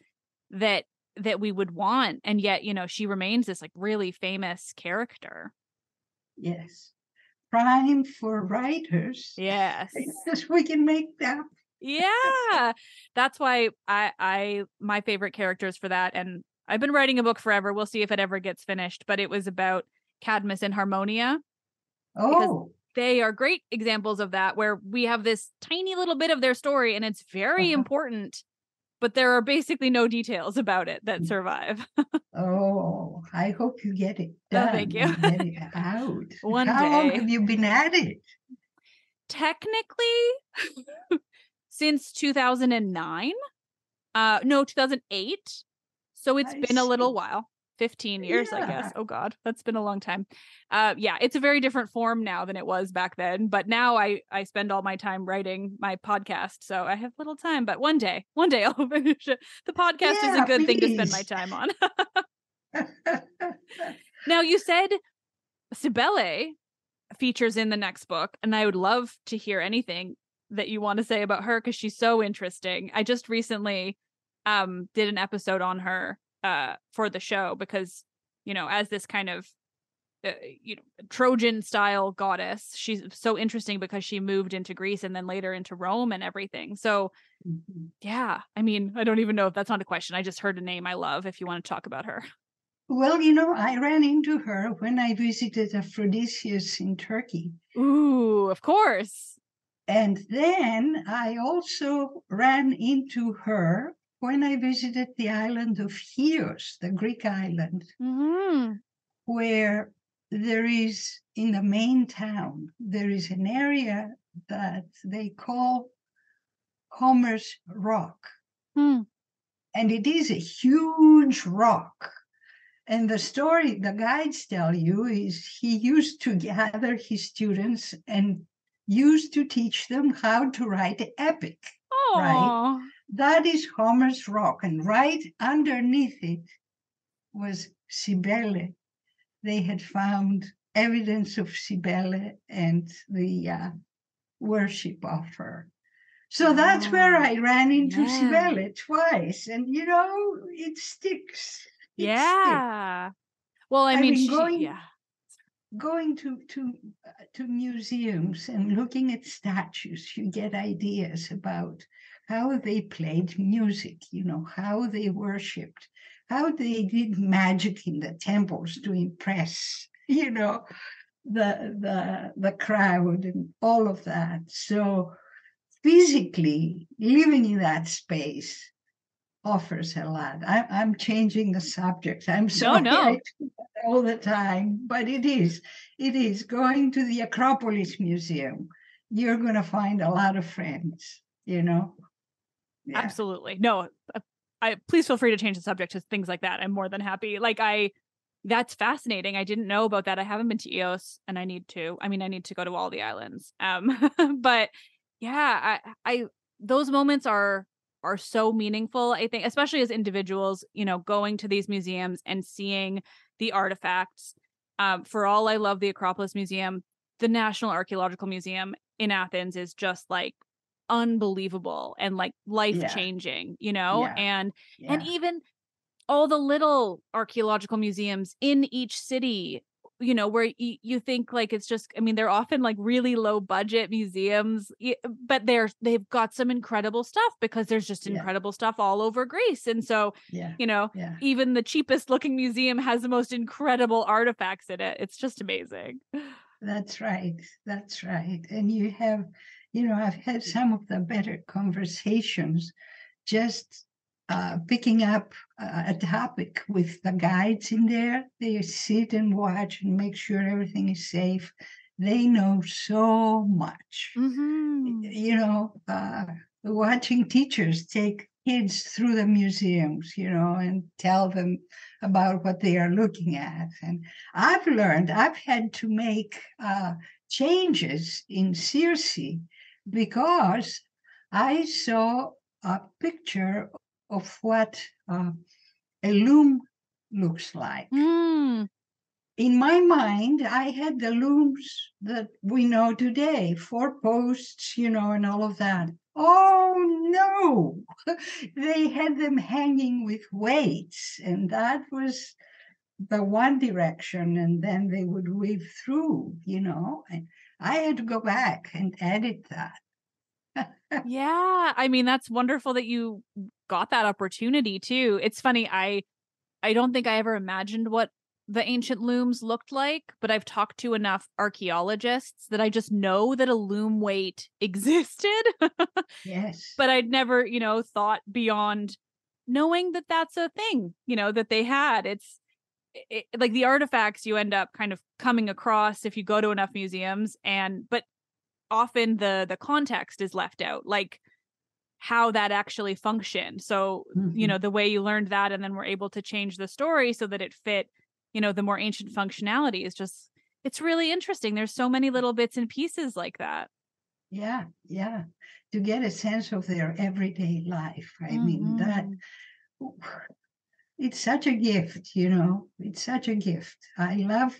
that that we would want and yet, you know, she remains this like really famous character.
Yes. Prime for writers.
Yes.
Because we can make that.
yeah that's why i i my favorite characters for that and i've been writing a book forever we'll see if it ever gets finished but it was about cadmus and harmonia
Oh,
they are great examples of that where we have this tiny little bit of their story and it's very
Uh-huh.
important but there are basically no details about it that
Mm.
survive
oh, I hope you get it
Oh, thank you.
Get it out.
One
How long have you been at it?
technically since 2009 uh no 2008 so it's
I
been a little while 15 years i guess. Oh god that's been a long time. Uh yeah it's a very different form now than it was back then but now i i spend all my time writing my podcast so i have little time but one day one day i'll finish it. The podcast is a good thing to spend my time on. Now you said Cybele features in the next book, and I would love to hear anything that you want to say about her because she's so interesting. I just recently um did an episode on her uh for the show because you know as this kind of uh, you know trojan style goddess she's so interesting because she moved into greece and then later into rome and everything. So mm-hmm. yeah i mean i don't even know if that's not a question i just heard a name i love if you want to talk about her.
Well you know i ran into her when i visited aphrodisias in turkey.
Ooh of course.
And then i also ran into her when I visited the island of Chios, the Greek island, mm-hmm. where there is in the main town, there is an area that they call Homer's Rock. Hmm. And it is a huge rock. And the story the guides tell you is he used to gather his students and used to teach them how to write epic. Aww. Right? That is Homer's Rock. And right underneath it was Cybele, they had found evidence of Cybele and the uh, worship of her. So that's where I ran into yeah. Cybele twice, and you know it sticks.
It yeah. Sticks. Well, I, I mean, she,
going,
yeah.
Going to to uh, to museums and looking at statues, you get ideas about how they played music. You know how they worshipped how they did magic in the temples to impress, you know, the the the crowd and all of that. So physically living in that space offers a lot. I, I'm changing the subject. I'm sorry
no, no.
all the time, but it is. It is going to the Acropolis Museum. You're going to find a lot of friends. You know.
Yeah. Absolutely. No, I please feel free to change the subject to things like that. I'm more than happy. Like I that's fascinating. I didn't know about that. I haven't been to Eos and I need to. I mean, I need to go to all the islands. Um but yeah, I I those moments are are so meaningful. I think especially as individuals, you know, going to these museums and seeing the artifacts. Um for all I love the Acropolis Museum, the National Archaeological Museum in Athens is just like unbelievable and like life changing, yeah. you know? Yeah. And yeah. and even all the little archaeological museums in each city you know where y- you think like it's just i mean they're often like really low budget museums but they're they've got some incredible stuff because there's just incredible yeah. stuff all over greece and so yeah. you know yeah. even the cheapest looking museum has the most incredible artifacts in it it's just amazing
that's right that's right and you have you know, I've had some of the better conversations just uh, picking up a topic with the guides in there. They sit and watch and make sure everything is safe. They know so much. Mm-hmm. You know, uh, watching teachers take kids through the museums, you know, and tell them about what they are looking at. And I've learned, I've had to make uh, changes in Circe because I saw a picture of what uh, a loom looks like. Mm. In my mind, I had the looms that we know today, four posts, you know, and all of that. Oh no, they had them hanging with weights, and that was the one direction, and then they would weave through, you know. And I had to go back and edit that.
yeah, I mean that's wonderful that you got that opportunity too. It's funny, I I don't think I ever imagined what the ancient looms looked like, but I've talked to enough archaeologists that I just know that a loom weight existed.
yes.
But I'd never, you know, thought beyond knowing that that's a thing, you know, that they had. It's it, like the artifacts you end up kind of coming across if you go to enough museums and but often the the context is left out like how that actually functioned so mm-hmm. you know the way you learned that and then we're able to change the story so that it fit you know the more ancient functionality is just it's really interesting there's so many little bits and pieces like that
yeah yeah to get a sense of their everyday life i mm-hmm. mean that mm-hmm it's such a gift, you know, it's such a gift. I love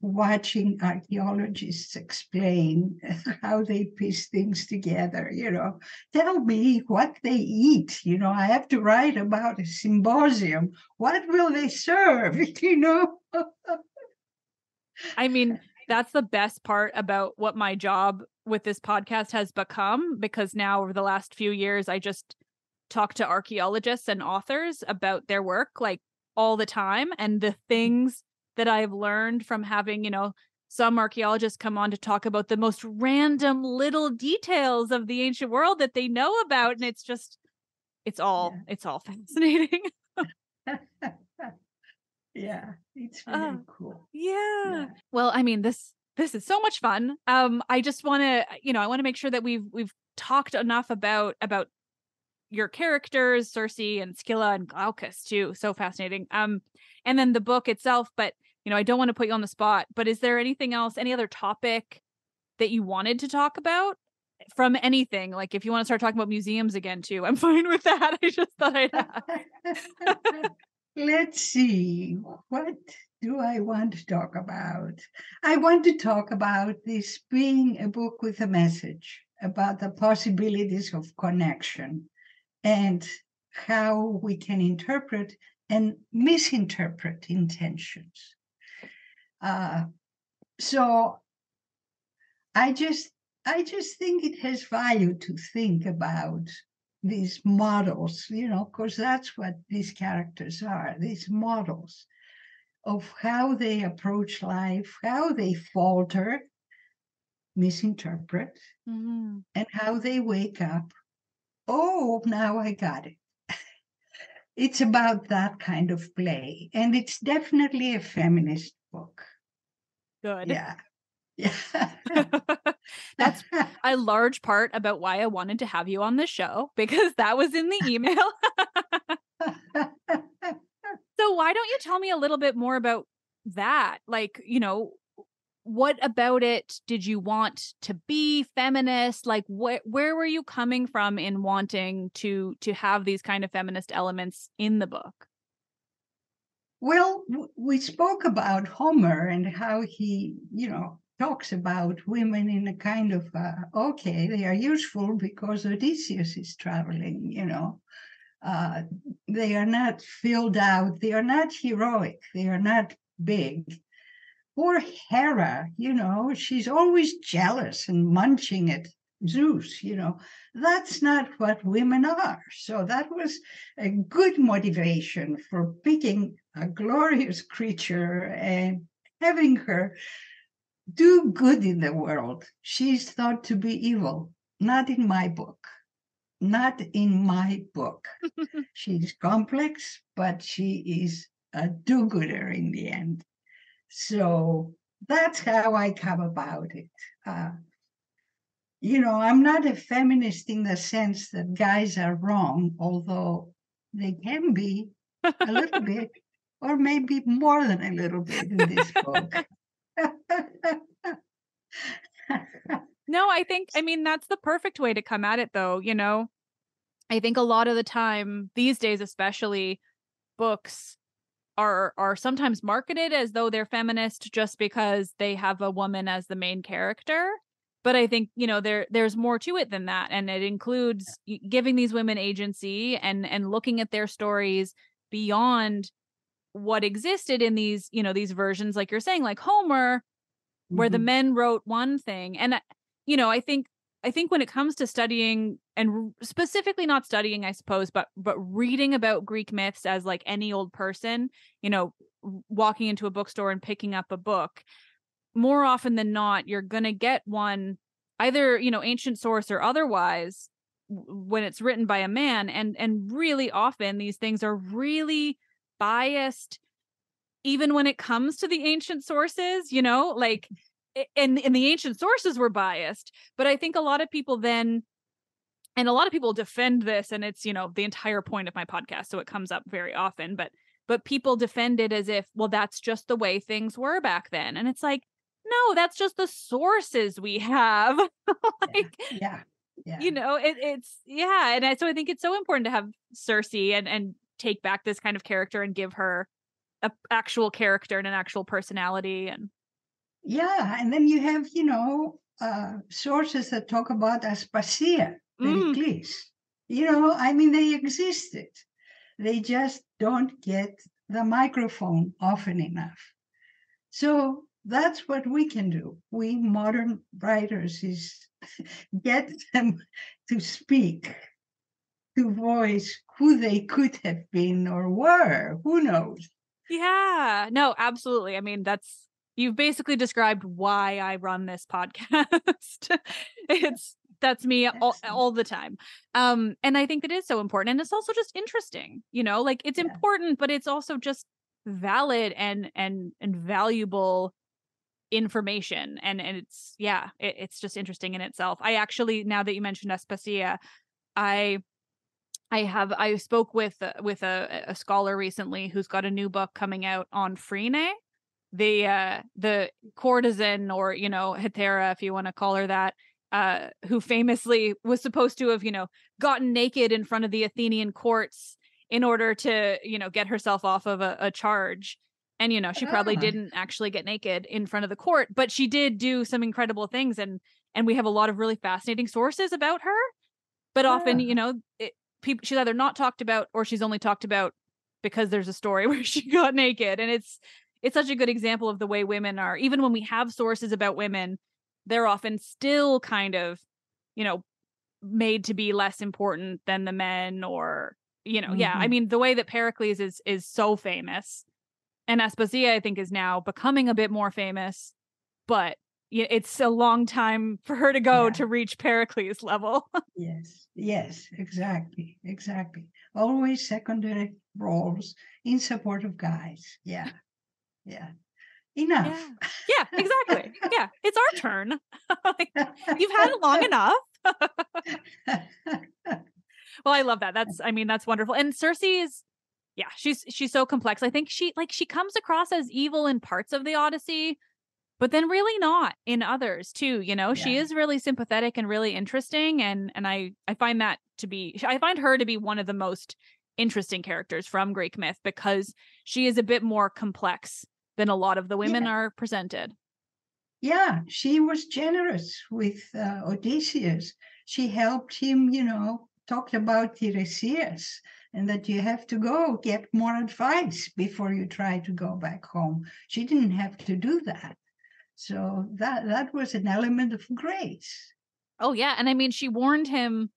watching archaeologists explain how they piece things together, you know. Tell me what they eat, you know. I have to write about a symposium. What will they serve, you know?
I mean, that's the best part about what my job with this podcast has become because now over the last few years I just talk to archaeologists and authors about their work like all the time and the things that I've learned from having, you know, some archaeologists come on to talk about the most random little details of the ancient world that they know about and it's just it's all yeah. it's all fascinating.
Yeah it's really uh, cool.
yeah. yeah. Well i mean this this is so much fun. Um i just want to you know i want to make sure that we've we've talked enough about about your characters Circe and Skylla and glaucus too so fascinating um and then the book itself but you know i don't want to put you on the spot but is there anything else any other topic that you wanted to talk about? From anything like if you want to start talking about museums again too i'm fine with that i just thought i'd
let's see what do i want to talk about? I want to talk about this being a book with a message about the possibilities of connection and how we can interpret and misinterpret intentions uh, so i just i just think it has value to think about these models, you know, because that's what these characters are these models of how they approach life, how they falter, misinterpret, mm-hmm. and how they wake up. Oh, now I got it. it's about that kind of play. And it's definitely a feminist book.
Good.
Yeah. Yeah.
That's a large part about why I wanted to have you on the show because that was in the email. so, why don't you tell me a little bit more about that? Like, you know, what about it did you want to be feminist like wh- where were you coming from in wanting to to have these kind of feminist elements in the book
well we spoke about homer and how he you know talks about women in a kind of uh, okay, they are useful because Odysseus is traveling, you know. Uh, they are not filled out, they are not heroic, they are not big. Poor Hera, you know, she's always jealous and munching at Zeus, you know. That's not what women are. So that was a good motivation for picking a glorious creature and having her do good in the world. She's thought to be evil. Not in my book. Not in my book. She's complex, but she is a do gooder in the end. So that's how I come about it. Uh, you know, I'm not a feminist in the sense that guys are wrong, although they can be a little bit, or maybe more than a little bit in this book.
no, I think, I mean, that's the perfect way to come at it, though. You know, I think a lot of the time, these days, especially, books are are sometimes marketed as though they're feminist just because they have a woman as the main character but i think you know there there's more to it than that and it includes giving these women agency and and looking at their stories beyond what existed in these you know these versions like you're saying like homer where mm-hmm. the men wrote one thing and you know i think i think when it comes to studying and specifically not studying i suppose but but reading about greek myths as like any old person you know walking into a bookstore and picking up a book more often than not you're to get one either you know ancient source or otherwise when it's written by a man and and really often these things are really biased even when it comes to the ancient sources you know like and and the ancient sources were biased but i think a lot of people then and a lot of people defend this and it's you know the entire point of my podcast so it comes up very often but but people defend it as if well that's just the way things were back then and it's like no that's just the sources we have
like yeah. yeah. yeah.
you know it, it's yeah and I, so i think it's so important to have Circe and and take back this kind of character and give her a actual character and an actual personality and
yeah and then you have you know uh sources that talk about aspasia mm. you know i mean they existed they just don't get the microphone often enough so that's what we can do. We modern writers is get them to speak, to voice who they could have been or were. Who knows?
Yeah, no, absolutely. I mean, that's you've basically described why I run this podcast. it's that's me all, all the time. Um, and I think that is so important. And it's also just interesting, you know, like it's yeah. important, but it's also just valid and and and valuable information and and it's yeah it, it's just interesting in itself i actually now that you mentioned aspasia i i have i spoke with uh, with a, a scholar recently who's got a new book coming out on Phryne the uh the courtesan or you know hetaira if you want to call her that uh who famously was supposed to have you know gotten naked in front of the athenian courts in order to you know get herself off of a, a charge. And you know she probably didn't actually get naked in front of the court but she did do some incredible things and and we have a lot of really fascinating sources about her. But yeah. often you know it, people she's either not talked about or she's only talked about because there's a story where she got naked and it's it's such a good example of the way women are even when we have sources about women they're often still kind of you know made to be less important than the men or you know mm-hmm. yeah i mm-hmm. mean the way that pericles is is so famous and Aspasia, I think, is now becoming a bit more famous, but it's a long time for her to go yeah. to reach Pericles level.
yes, yes, exactly, exactly. Always secondary roles in support of guys. Yeah, yeah. Enough.
Yeah, yeah exactly. yeah, it's our turn. You've had it long enough. well, I love that. That's, I mean, that's wonderful. And Circe is yeah, she's she's so complex. I think she like she comes across as evil in parts of the Odyssey, but then really not in others too, you know. Yeah. She is really sympathetic and really interesting and and I I find that to be I find her to be one of the most interesting characters from Greek myth because she is a bit more complex than a lot of the women yeah. are presented.
Yeah, she was generous with uh, Odysseus. She helped him, you know, talked about Tiresias and that you have to go get more advice before you try to go back home. She didn't have to do that. So that that was an element of grace.
Oh yeah, and I mean she warned him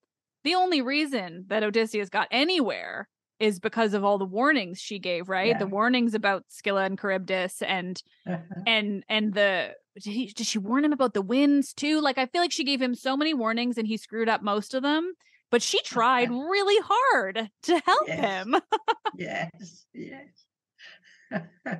the only reason that Odysseus got anywhere is because of all the warnings she gave, right? Yeah. The warnings about Scylla and Charybdis and uh-huh. and and the did, he, did she warn him about the winds too? Like I feel like she gave him so many warnings and he screwed up most of them but she tried really hard to help
yes.
him.
yes, yes.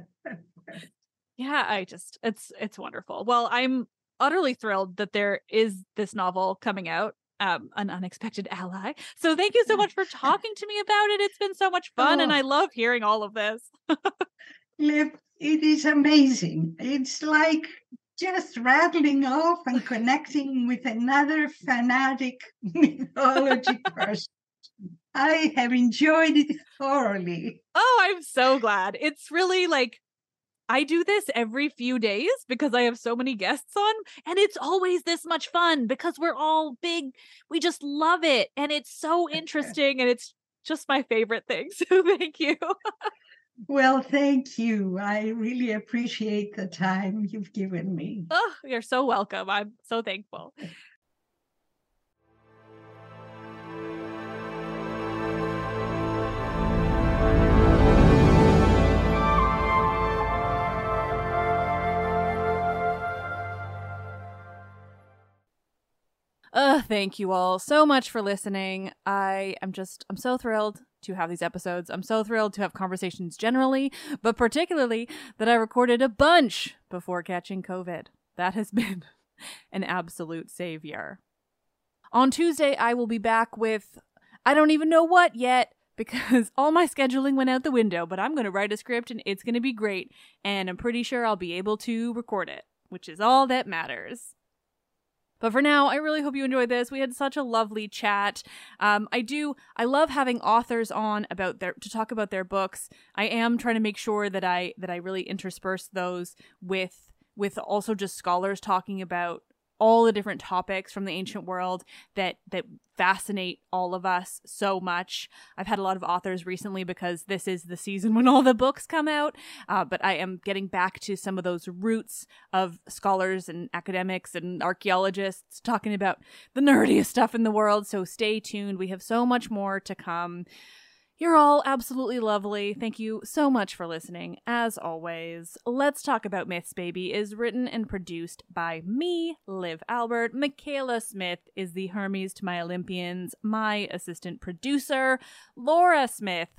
yeah, I just it's it's wonderful. Well, I'm utterly thrilled that there is this novel coming out. Um, an unexpected ally. So thank you so much for talking to me about it. It's been so much fun, oh. and I love hearing all of this.
Liv, it is amazing. It's like just rattling off and connecting with another fanatic mythology person. I have enjoyed it thoroughly.
Oh, I'm so glad. It's really like I do this every few days because I have so many guests on, and it's always this much fun because we're all big. We just love it, and it's so interesting, and it's just my favorite thing. So, thank you.
Well, thank you. I really appreciate the time you've given me.
Oh, you're so welcome. I'm so thankful. Uh, thank you all so much for listening. I am just, I'm so thrilled to have these episodes. I'm so thrilled to have conversations generally, but particularly that I recorded a bunch before catching COVID. That has been an absolute savior. On Tuesday, I will be back with I don't even know what yet because all my scheduling went out the window, but I'm going to write a script and it's going to be great. And I'm pretty sure I'll be able to record it, which is all that matters. But for now, I really hope you enjoyed this. We had such a lovely chat. Um, I do, I love having authors on about their to talk about their books. I am trying to make sure that I that I really intersperse those with with also just scholars talking about all the different topics from the ancient world that that fascinate all of us so much. I've had a lot of authors recently because this is the season when all the books come out. Uh, but I am getting back to some of those roots of scholars and academics and archaeologists talking about the nerdiest stuff in the world. So stay tuned. We have so much more to come. You're all absolutely lovely. Thank you so much for listening. As always, Let's Talk About Myths Baby is written and produced by me, Liv Albert. Michaela Smith is the Hermes to my Olympians, my assistant producer. Laura Smith,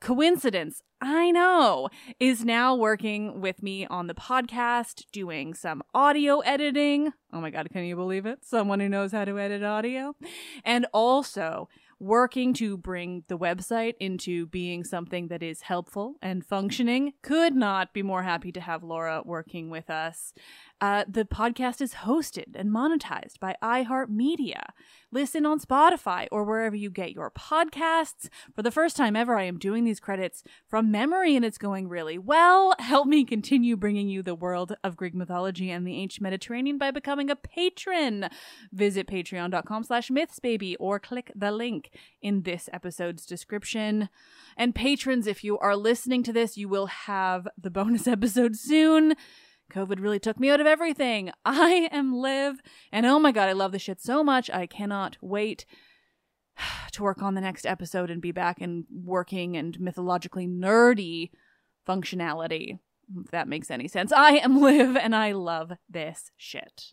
coincidence, I know, is now working with me on the podcast, doing some audio editing. Oh my God, can you believe it? Someone who knows how to edit audio. And also, working to bring the website into being something that is helpful and functioning. Could not be more happy to have Laura working with us. Uh, the podcast is hosted and monetized by iHeartMedia. Listen on Spotify or wherever you get your podcasts. For the first time ever, I am doing these credits from memory and it's going really well. Help me continue bringing you the world of Greek mythology and the ancient Mediterranean by becoming a patron. Visit patreon.com slash mythsbaby or click the link in this episode's description. And patrons, if you are listening to this, you will have the bonus episode soon. COVID really took me out of everything. I am Liv, and oh my god, I love this shit so much. I cannot wait to work on the next episode and be back in working and mythologically nerdy functionality. If that makes any sense. I am Liv, and I love this shit.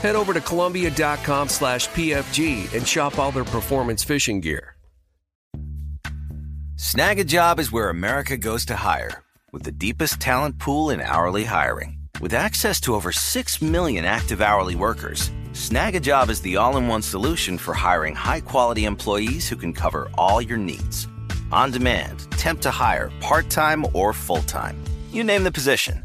head over to Columbia.com slash PFG and shop all their performance fishing gear.
Snagajob is where America goes to hire, with the deepest talent pool in hourly hiring. With access to over 6 million active hourly workers, Snagajob is the all in one solution for hiring high quality employees who can cover all your needs. On demand, temp to hire, part time or full time. You name the position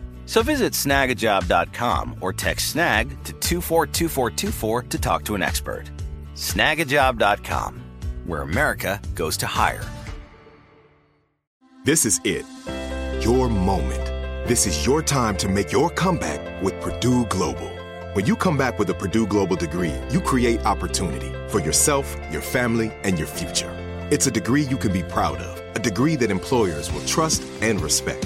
So visit snagajob.com or text snag to 242424 to talk to an expert. Snagajob.com, where America goes to hire.
This is it. Your moment. This is your time to make your comeback with Purdue Global. When you come back with a Purdue Global degree, you create opportunity for yourself, your family, and your future. It's a degree you can be proud of, a degree that employers will trust and respect.